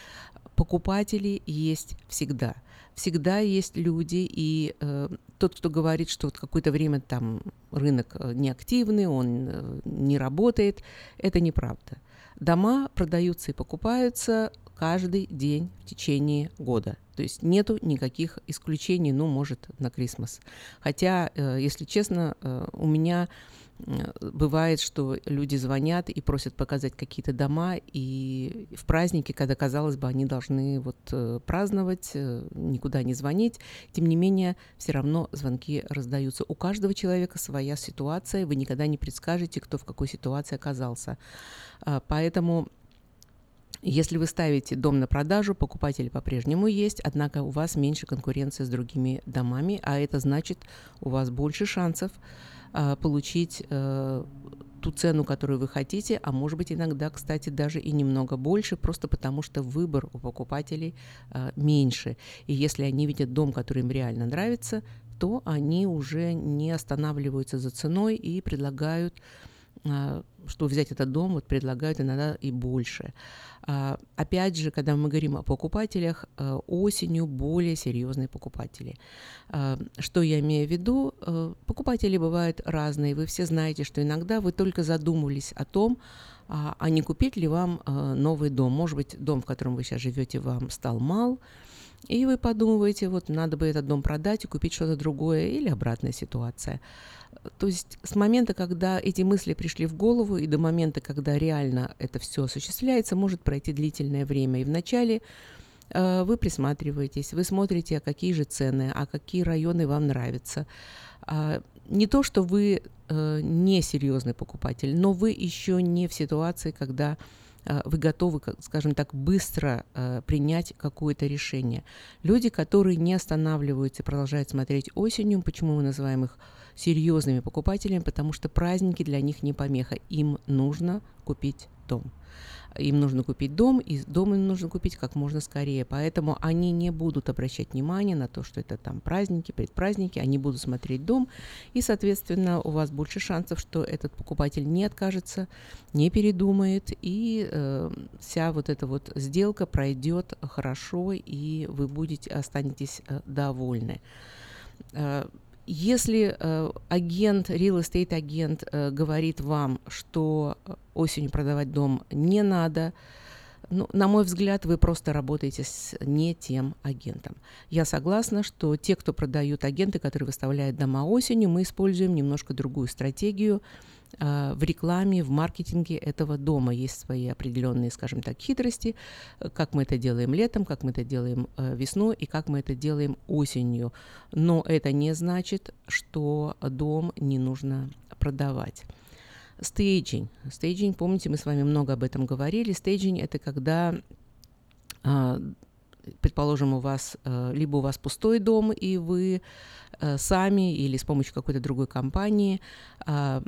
Покупатели есть всегда. Всегда есть люди, и э, тот, кто говорит, что вот какое-то время там рынок неактивный, он э, не работает, это неправда. Дома продаются и покупаются каждый день в течение года. То есть нету никаких исключений, ну, может, на Крисмас. Хотя, э, если честно, э, у меня бывает, что люди звонят и просят показать какие-то дома, и в праздники, когда, казалось бы, они должны вот э, праздновать, э, никуда не звонить, тем не менее, все равно звонки раздаются. У каждого человека своя ситуация, вы никогда не предскажете, кто в какой ситуации оказался. А, поэтому если вы ставите дом на продажу, покупатели по-прежнему есть, однако у вас меньше конкуренции с другими домами, а это значит, у вас больше шансов а, получить э, ту цену, которую вы хотите, а может быть иногда, кстати, даже и немного больше, просто потому что выбор у покупателей а, меньше. И если они видят дом, который им реально нравится, то они уже не останавливаются за ценой и предлагают что взять этот дом, вот предлагают иногда и больше. А, опять же, когда мы говорим о покупателях, а, осенью более серьезные покупатели. Что я имею в виду? Покупатели бывают разные. Вы все знаете, что иногда вы только задумывались о том, а не купить ли вам новый дом. Может быть, дом, в котором вы сейчас живете, вам стал мал, и вы подумываете, вот надо бы этот дом продать и купить что-то другое, или обратная ситуация. То есть с момента, когда эти мысли пришли в голову, и до момента, когда реально это все осуществляется, может пройти длительное время. И вначале э, вы присматриваетесь, вы смотрите, а какие же цены, а какие районы вам нравятся. А не то, что вы э, несерьезный покупатель, но вы еще не в ситуации, когда э, вы готовы, скажем так, быстро принять какое-то решение. Люди, которые не останавливаются и продолжают смотреть осенью, почему мы называем их серьезными покупателями, потому что праздники для них не помеха. Им нужно купить дом. Им нужно купить дом, и дом им нужно купить как можно скорее. Поэтому они не будут обращать внимание на то, что это там праздники, предпраздники. Они будут смотреть дом, и, соответственно, у вас больше шансов, что этот покупатель не откажется, не передумает, и э, вся вот эта вот сделка пройдет хорошо, и вы будете останетесь э, довольны. Э, если э, агент, real estate агент э, говорит вам, что осенью продавать дом не надо, ну, на мой взгляд, вы просто работаете с не тем агентом. Я согласна, что те, кто продают агенты, которые выставляют дома осенью, мы используем немножко другую стратегию. В рекламе, в маркетинге этого дома есть свои определенные, скажем так, хитрости, как мы это делаем летом, как мы это делаем э, весной и как мы это делаем осенью. Но это не значит, что дом не нужно продавать. Staging. Staging, помните, мы с вами много об этом говорили. Staging – это когда а, предположим, у вас э, либо у вас пустой дом, и вы э, сами или с помощью какой-то другой компании а,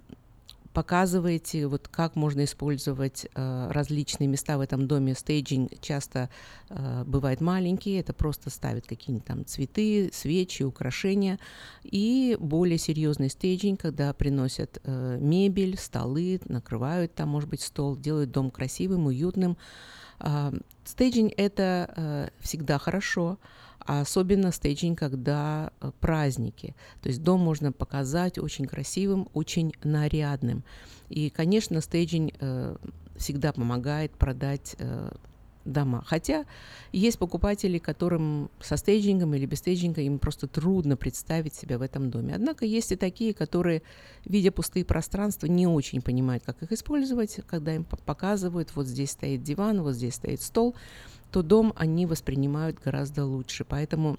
показываете, вот как можно использовать э, различные места в этом доме. Staging часто э, бывает маленький, это просто ставят какие-нибудь там цветы, свечи, украшения. И более серьезный staging, когда приносят э, мебель, столы, накрывают там, может быть, стол, делают дом красивым, уютным. Э, staging это э, всегда хорошо а особенно staging, когда э, праздники. То есть дом можно показать очень красивым, очень нарядным. И, конечно, staging э, всегда помогает продать э, дома. Хотя есть покупатели, которым со staging ом или без staging а им просто трудно представить себя в этом доме. Однако есть и такие, которые, видя пустые пространства, не очень понимают, как их использовать, когда им показывают, вот здесь стоит диван, вот здесь стоит стол то дом они воспринимают гораздо лучше. Поэтому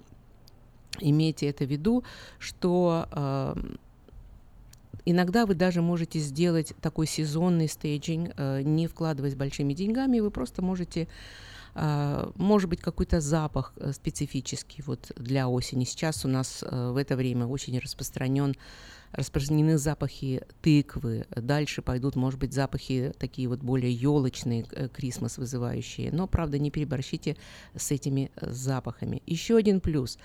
имейте это в виду, что э, иногда вы даже можете сделать такой сезонный staging, э, не вкладываясь большими деньгами, вы просто можете Uh, может быть, какой-то запах uh, специфический вот для осени. Сейчас у нас uh, в это время очень распространен распространены запахи тыквы, дальше пойдут, может быть, запахи такие вот более елочные, э, крисмас вызывающие, но, правда, не переборщите с этими э, запахами. Еще один плюс.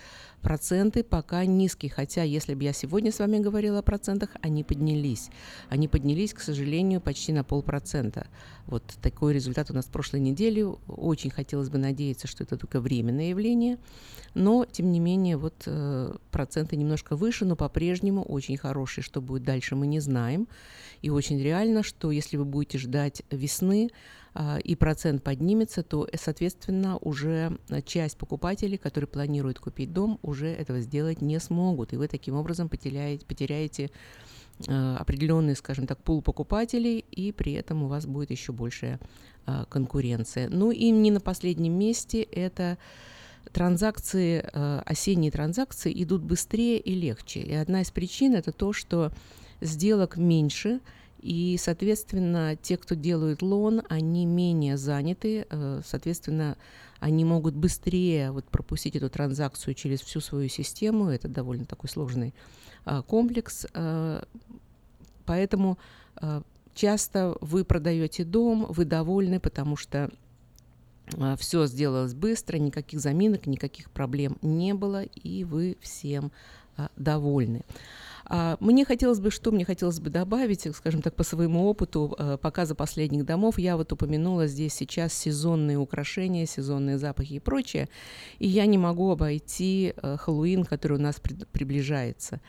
Проценты пока низкие, хотя, если бы я сегодня с вами говорила о процентах, они поднялись. Они поднялись, к сожалению, почти на полпроцента. Вот такой результат у нас в прошлой неделе. Очень хотелось бы надеяться, что это только временное явление, но, тем не менее, вот э, проценты немножко выше, но по-прежнему очень хорошие что будет дальше, мы не знаем. И очень реально, что если вы будете ждать весны, и процент поднимется, то, э, соответственно, уже часть покупателей, которые планируют купить дом, уже этого сделать не смогут. И вы таким образом потеряете, потеряете а, определенный, скажем так, пул покупателей, и при этом у вас будет еще большая а, конкуренция. Ну и не на последнем месте это транзакции, э, осенние транзакции идут быстрее и легче. И одна из причин это то, что сделок меньше, и, соответственно, те, кто делают лон, они менее заняты, э, соответственно, они могут быстрее вот пропустить эту транзакцию через всю свою систему. Это довольно такой сложный э, комплекс. Поэтому часто вы продаете дом, вы довольны, потому что а, все сделалось быстро, никаких заминок, никаких проблем не было, и вы всем а, довольны. А, мне хотелось бы, что мне хотелось бы добавить, скажем так, по своему опыту показа последних домов, я вот упомянула здесь сейчас сезонные украшения, сезонные запахи и прочее, и я не могу обойти Хэллоуин, который у нас приближается.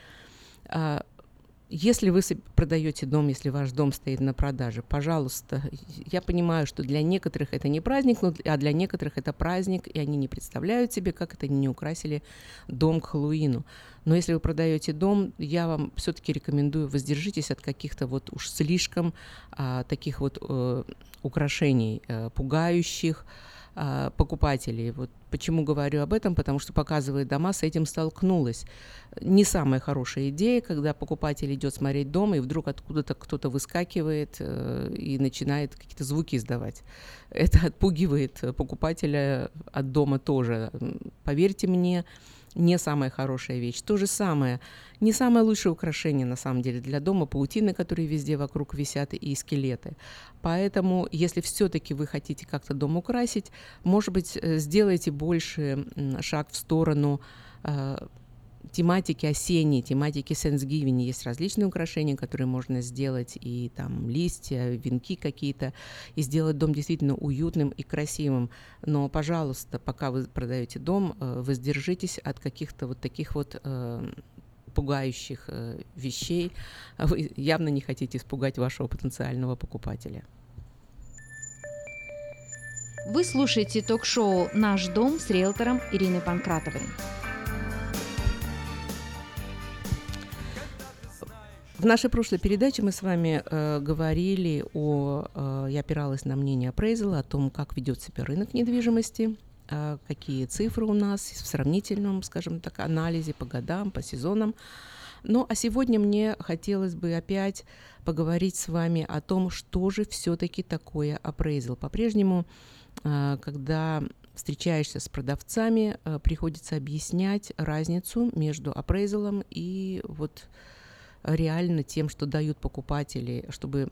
Если вы продаете дом, если ваш дом стоит на продаже, пожалуйста, я понимаю, что для некоторых это не праздник, но, а для некоторых это праздник, и они не представляют себе, как это они не украсили дом к Хэллоуину. Но если вы продаете дом, я вам все-таки рекомендую воздержитесь от каких-то вот уж слишком а, таких вот э, украшений, э, пугающих, а, покупателей. Вот почему говорю об этом, потому что показывает дома, с этим столкнулась. Не самая хорошая идея, когда покупатель идет смотреть дом, и вдруг откуда-то кто-то выскакивает э, и начинает какие-то звуки издавать. Это отпугивает покупателя от дома тоже. Поверьте мне, не самая хорошая вещь. То же самое, не самое лучшее украшение на самом деле для дома, паутины, которые везде вокруг висят, и скелеты. Поэтому, если все-таки вы хотите как-то дом украсить, может быть, э, сделайте больше шаг в сторону э, тематики осенней, тематики Thanksgiving. Есть различные украшения, которые можно сделать, и там листья, венки какие-то, и сделать дом действительно уютным и красивым. Но, пожалуйста, пока вы продаете дом, э, воздержитесь от каких-то вот таких вот э, пугающих э, вещей. Вы явно не хотите испугать вашего потенциального покупателя. Вы слушаете ток-шоу «Наш дом» с риэлтором Ириной Панкратовой. В нашей прошлой передаче мы с вами э, говорили о, э, я опиралась на мнение Appraisal, о том, как ведет себя рынок недвижимости, э, какие цифры у нас в сравнительном, скажем так, анализе по годам, по сезонам. Ну, а сегодня мне хотелось бы опять поговорить с вами о том, что же все-таки такое appraisal. По-прежнему, э, когда встречаешься с продавцами, э, приходится объяснять разницу между appraisal и вот реально тем, что дают покупатели, чтобы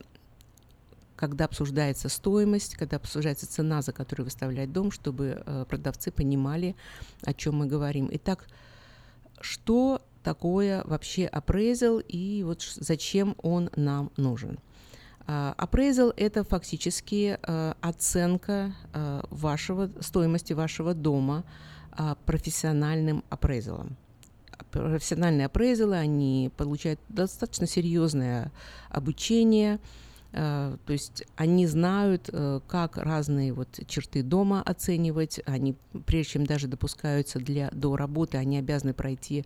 когда обсуждается стоимость, когда обсуждается цена, за которую выставлять дом, чтобы э, продавцы понимали, о чем мы говорим. Итак, что такое вообще appraisal и вот зачем он нам нужен? Appraisal – это фактически uh, оценка uh, вашего, стоимости вашего дома профессиональным апрейзалом профессиональные апрейзелы, они получают достаточно серьезное обучение, э, то есть они знают, э, как разные вот черты дома оценивать. Они, прежде чем даже допускаются для, до работы, они обязаны пройти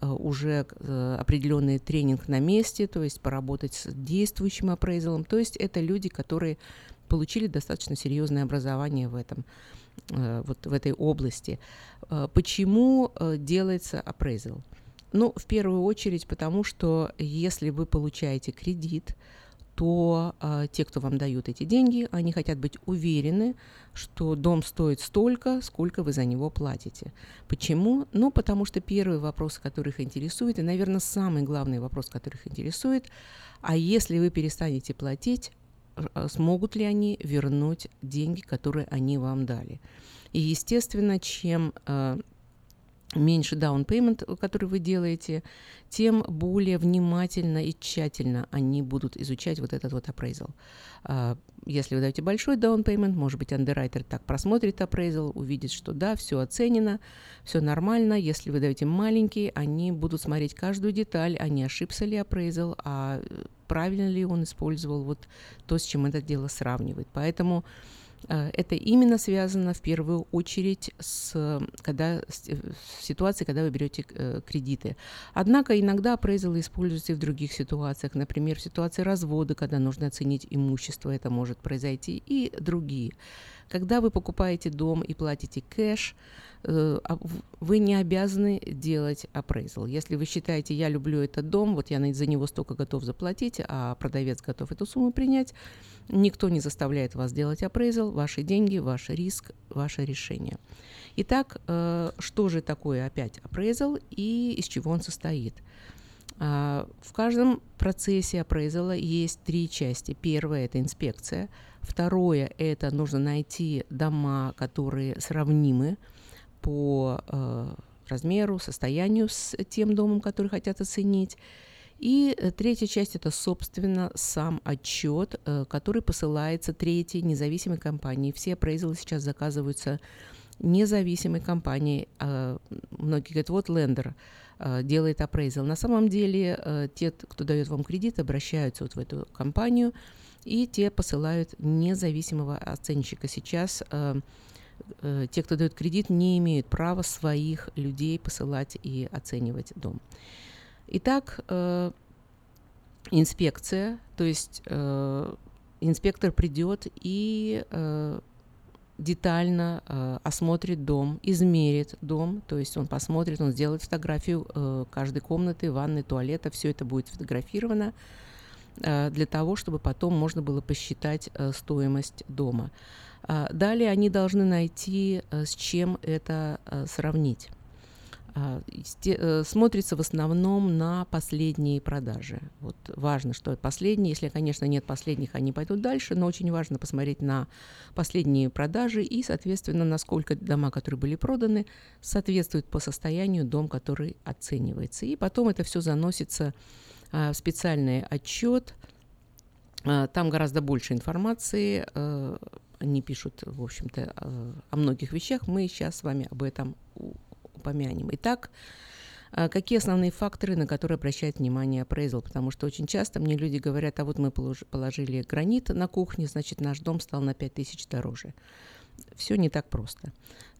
э, уже определенный тренинг на месте, то есть поработать с действующим апрейзелом. То есть это люди, которые получили достаточно серьезное образование в этом. Э, вот в этой области. Э, почему э, делается appraisal? Ну, в первую очередь, потому что если вы получаете кредит, то те, кто вам дают эти деньги, они хотят быть уверены, что дом стоит столько, сколько вы за него платите. Почему? Ну, потому что первый вопрос, который их интересует, и, наверное, самый главный вопрос, который их интересует, а если вы перестанете платить, смогут ли они вернуть деньги, которые они вам дали. И, естественно, чем э, меньше down payment, который вы делаете, тем более внимательно и тщательно они будут изучать вот этот вот appraisal. А, если вы даете большой payment, может быть, андеррайтер так просмотрит appraisal, увидит, что да, все оценено, все нормально. Если вы даете маленький, они будут смотреть каждую деталь, а ошибся ли appraisal, а правильно ли он использовал вот то, с чем это дело сравнивает. Поэтому Э, это именно связано в первую очередь с, когда, с ситуацией, когда вы берете э, кредиты. Однако иногда appraisal используется и в других ситуациях, например, в ситуации развода, когда нужно оценить имущество, это может произойти, и другие. Когда вы покупаете дом и платите кэш, э, а вы не обязаны делать appraisal. Если вы считаете, я люблю этот дом, вот я за него столько готов заплатить, а продавец готов эту сумму принять, никто не заставляет вас делать appraisal, ваши деньги, ваш риск, ваше решение. Итак, э, что же такое опять appraisal и из чего он состоит? А, в каждом процессе appraisal есть три части. Первая – это инспекция – Второе – это нужно найти дома, которые сравнимы по э, размеру, состоянию с тем домом, который хотят оценить. И э, третья часть – это, собственно, сам отчет, э, который посылается третьей независимой компании. Все appraisal сейчас заказываются независимой компанией. Э, многие говорят, вот лендер э, делает appraisal. На самом деле те, кто дает вам кредит, обращаются вот в эту компанию – и те посылают независимого оценщика. Сейчас э, э, те, кто дает кредит, не имеют права своих людей посылать и оценивать дом. Итак, э, инспекция, то есть э, инспектор придет и э, детально э, осмотрит дом, измерит дом, то есть он посмотрит, он сделает фотографию э, каждой комнаты, ванны, туалета, все это будет сфотографировано э, для того, чтобы потом можно было посчитать э, стоимость дома. Э, далее они должны найти, э, с чем это э, сравнить. А, э, смотрится в основном на последние продажи. Вот важно, что последние, если, конечно, нет последних, они пойдут дальше, но очень важно посмотреть на последние продажи и, соответственно, насколько дома, которые были проданы, соответствуют по состоянию дом, который оценивается. И потом это все заносится а, специальный отчет. А, там гораздо больше информации. Э, они пишут, в общем-то, о многих вещах. Мы сейчас с вами об этом упомянем. Итак, Какие основные факторы, на которые обращает внимание appraisal? Потому что очень часто мне люди говорят, а вот мы положили гранит на кухне, значит, наш дом стал на 5000 дороже. Все не так просто.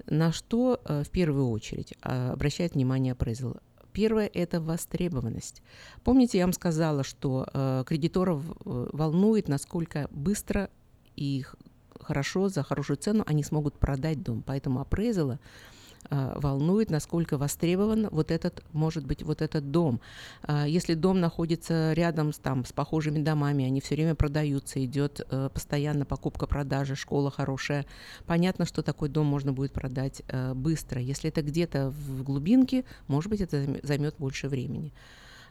На что в первую очередь а, обращает внимание appraisal? Первое – это востребованность. Помните, я вам сказала, что э, кредиторов волнует, насколько быстро и хорошо, за хорошую цену они смогут продать дом. Поэтому appraisal а, волнует, насколько востребован вот этот, может быть, вот этот дом. А, если дом находится рядом с, там, с похожими домами, они все время продаются, идет э, постоянно покупка-продажа, школа хорошая, понятно, что такой дом можно будет продать э, быстро. Если это где-то в глубинке, может быть, это займет больше времени.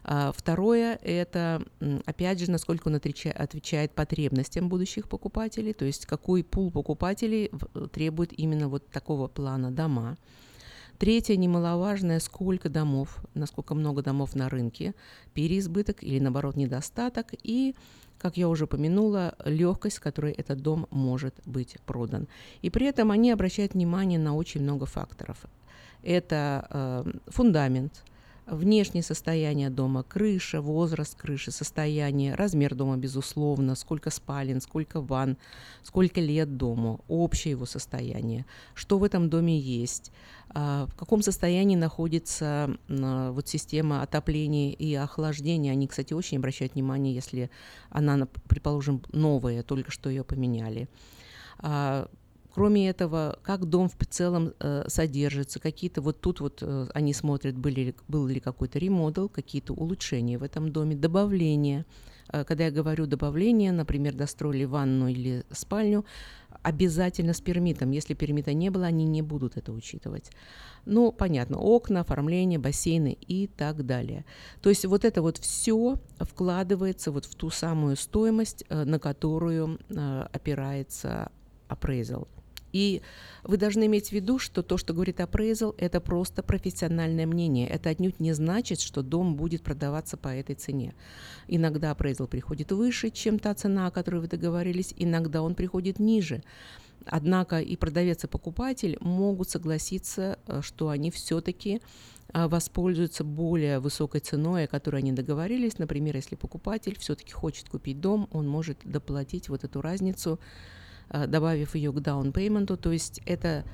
А, второе – это, опять же, насколько он отвечает потребностям будущих покупателей, то есть какой пул покупателей требует именно вот такого плана дома. Третье, немаловажное, сколько домов, насколько много домов на рынке, переизбыток или, наоборот, недостаток, и, как я уже упомянула, легкость, с которой этот дом может быть продан. И при этом они обращают внимание на очень много факторов. Это э, фундамент, внешнее состояние дома, крыша, возраст крыши, состояние, размер дома, безусловно, сколько спален, сколько ванн, сколько лет дому, общее его состояние, что в этом доме есть, а, в каком состоянии находится вот система отопления и охлаждения. Они, кстати, очень обращают внимание, если она, предположим, новая, только что ее поменяли а, Кроме этого, как дом в целом э, содержится, какие-то вот тут вот э, они смотрят, были, был ли какой-то ремодел, какие-то улучшения в этом доме, добавления. Э, когда я говорю добавление, например, достроили ванну или спальню, обязательно с пермитом. Если пермита не было, они не будут это учитывать. Ну, понятно, окна, оформление, бассейны и так далее. То есть вот это вот все вкладывается вот в ту самую стоимость, э, на которую э, опирается appraisal. И вы должны иметь в виду, что то, что говорит appraisal, это просто профессиональное мнение. Это отнюдь не значит, что дом будет продаваться по этой цене. Иногда appraisal приходит выше, чем та цена, о которой вы договорились, иногда он приходит ниже. Однако и продавец, и покупатель могут согласиться, э, что они все-таки э, воспользуются более высокой ценой, о которой они договорились. Например, если покупатель все-таки хочет купить дом, он может доплатить вот эту разницу добавив ее к down payment, то есть это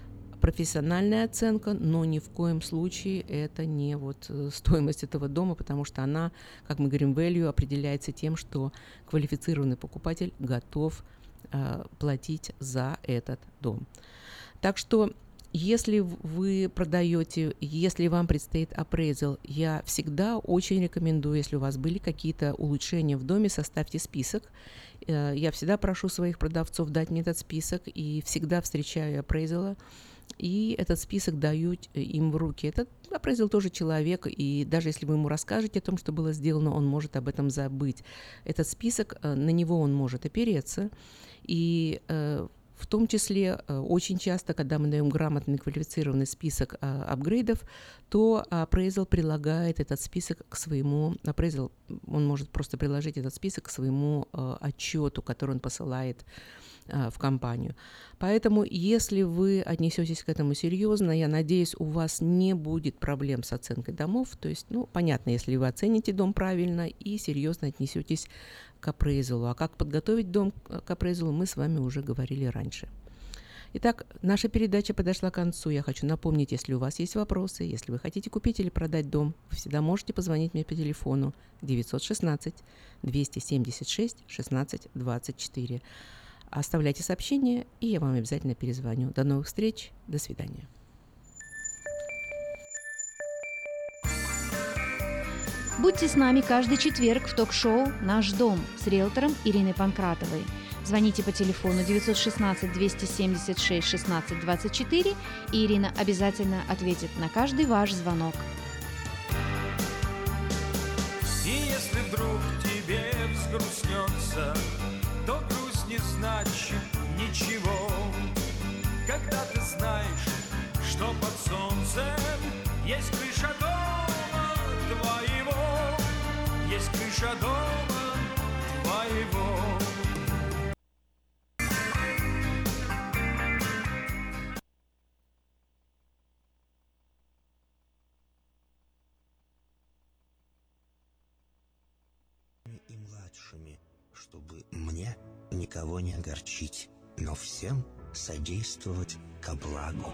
профессиональная оценка, но ни в коем случае это не вот э, стоимость этого дома, потому что она, как мы говорим, value определяется тем, что квалифицированный покупатель готов э, платить за этот дом. Так что если вы продаете, если вам предстоит appraisal, я всегда очень рекомендую, если у вас были какие-то улучшения в доме, составьте список. Э, я всегда прошу своих продавцов дать мне этот список и всегда встречаю appraisal, и этот список даю э, им в руки. Этот appraisal тоже человек, и даже если вы ему расскажете о том, что было сделано, он может об этом забыть. Этот список, э, на него он может опереться, и в том числе э, очень часто, когда мы даем грамотный квалифицированный список а, апгрейдов, то appraisal прилагает этот список к своему, appraisal, он может просто приложить этот список к своему а, отчету, который он посылает в компанию. Поэтому, если вы отнесетесь к этому серьезно, я надеюсь, у вас не будет проблем с оценкой домов. То есть, ну, понятно, если вы оцените дом правильно и серьезно отнесетесь к апрейзалу. А как подготовить дом к апрейзалу, мы с вами уже говорили раньше. Итак, наша передача подошла к концу. Я хочу напомнить, если у вас есть вопросы, если вы хотите купить или продать дом, вы всегда можете позвонить мне по телефону 916 276 16 24. Оставляйте сообщения, и я вам обязательно перезвоню. До новых встреч. До свидания. Будьте с нами каждый четверг в ток-шоу «Наш дом» с риэлтором Ириной Панкратовой. Звоните по телефону 916 276 16 24, и Ирина обязательно ответит на каждый ваш звонок. И если вдруг тебе взгрустнется, не значит ничего. Когда ты знаешь, что под солнцем есть крыша дома твоего, есть крыша дома твоего. Чтобы мне никого не огорчить, но всем содействовать ко благу.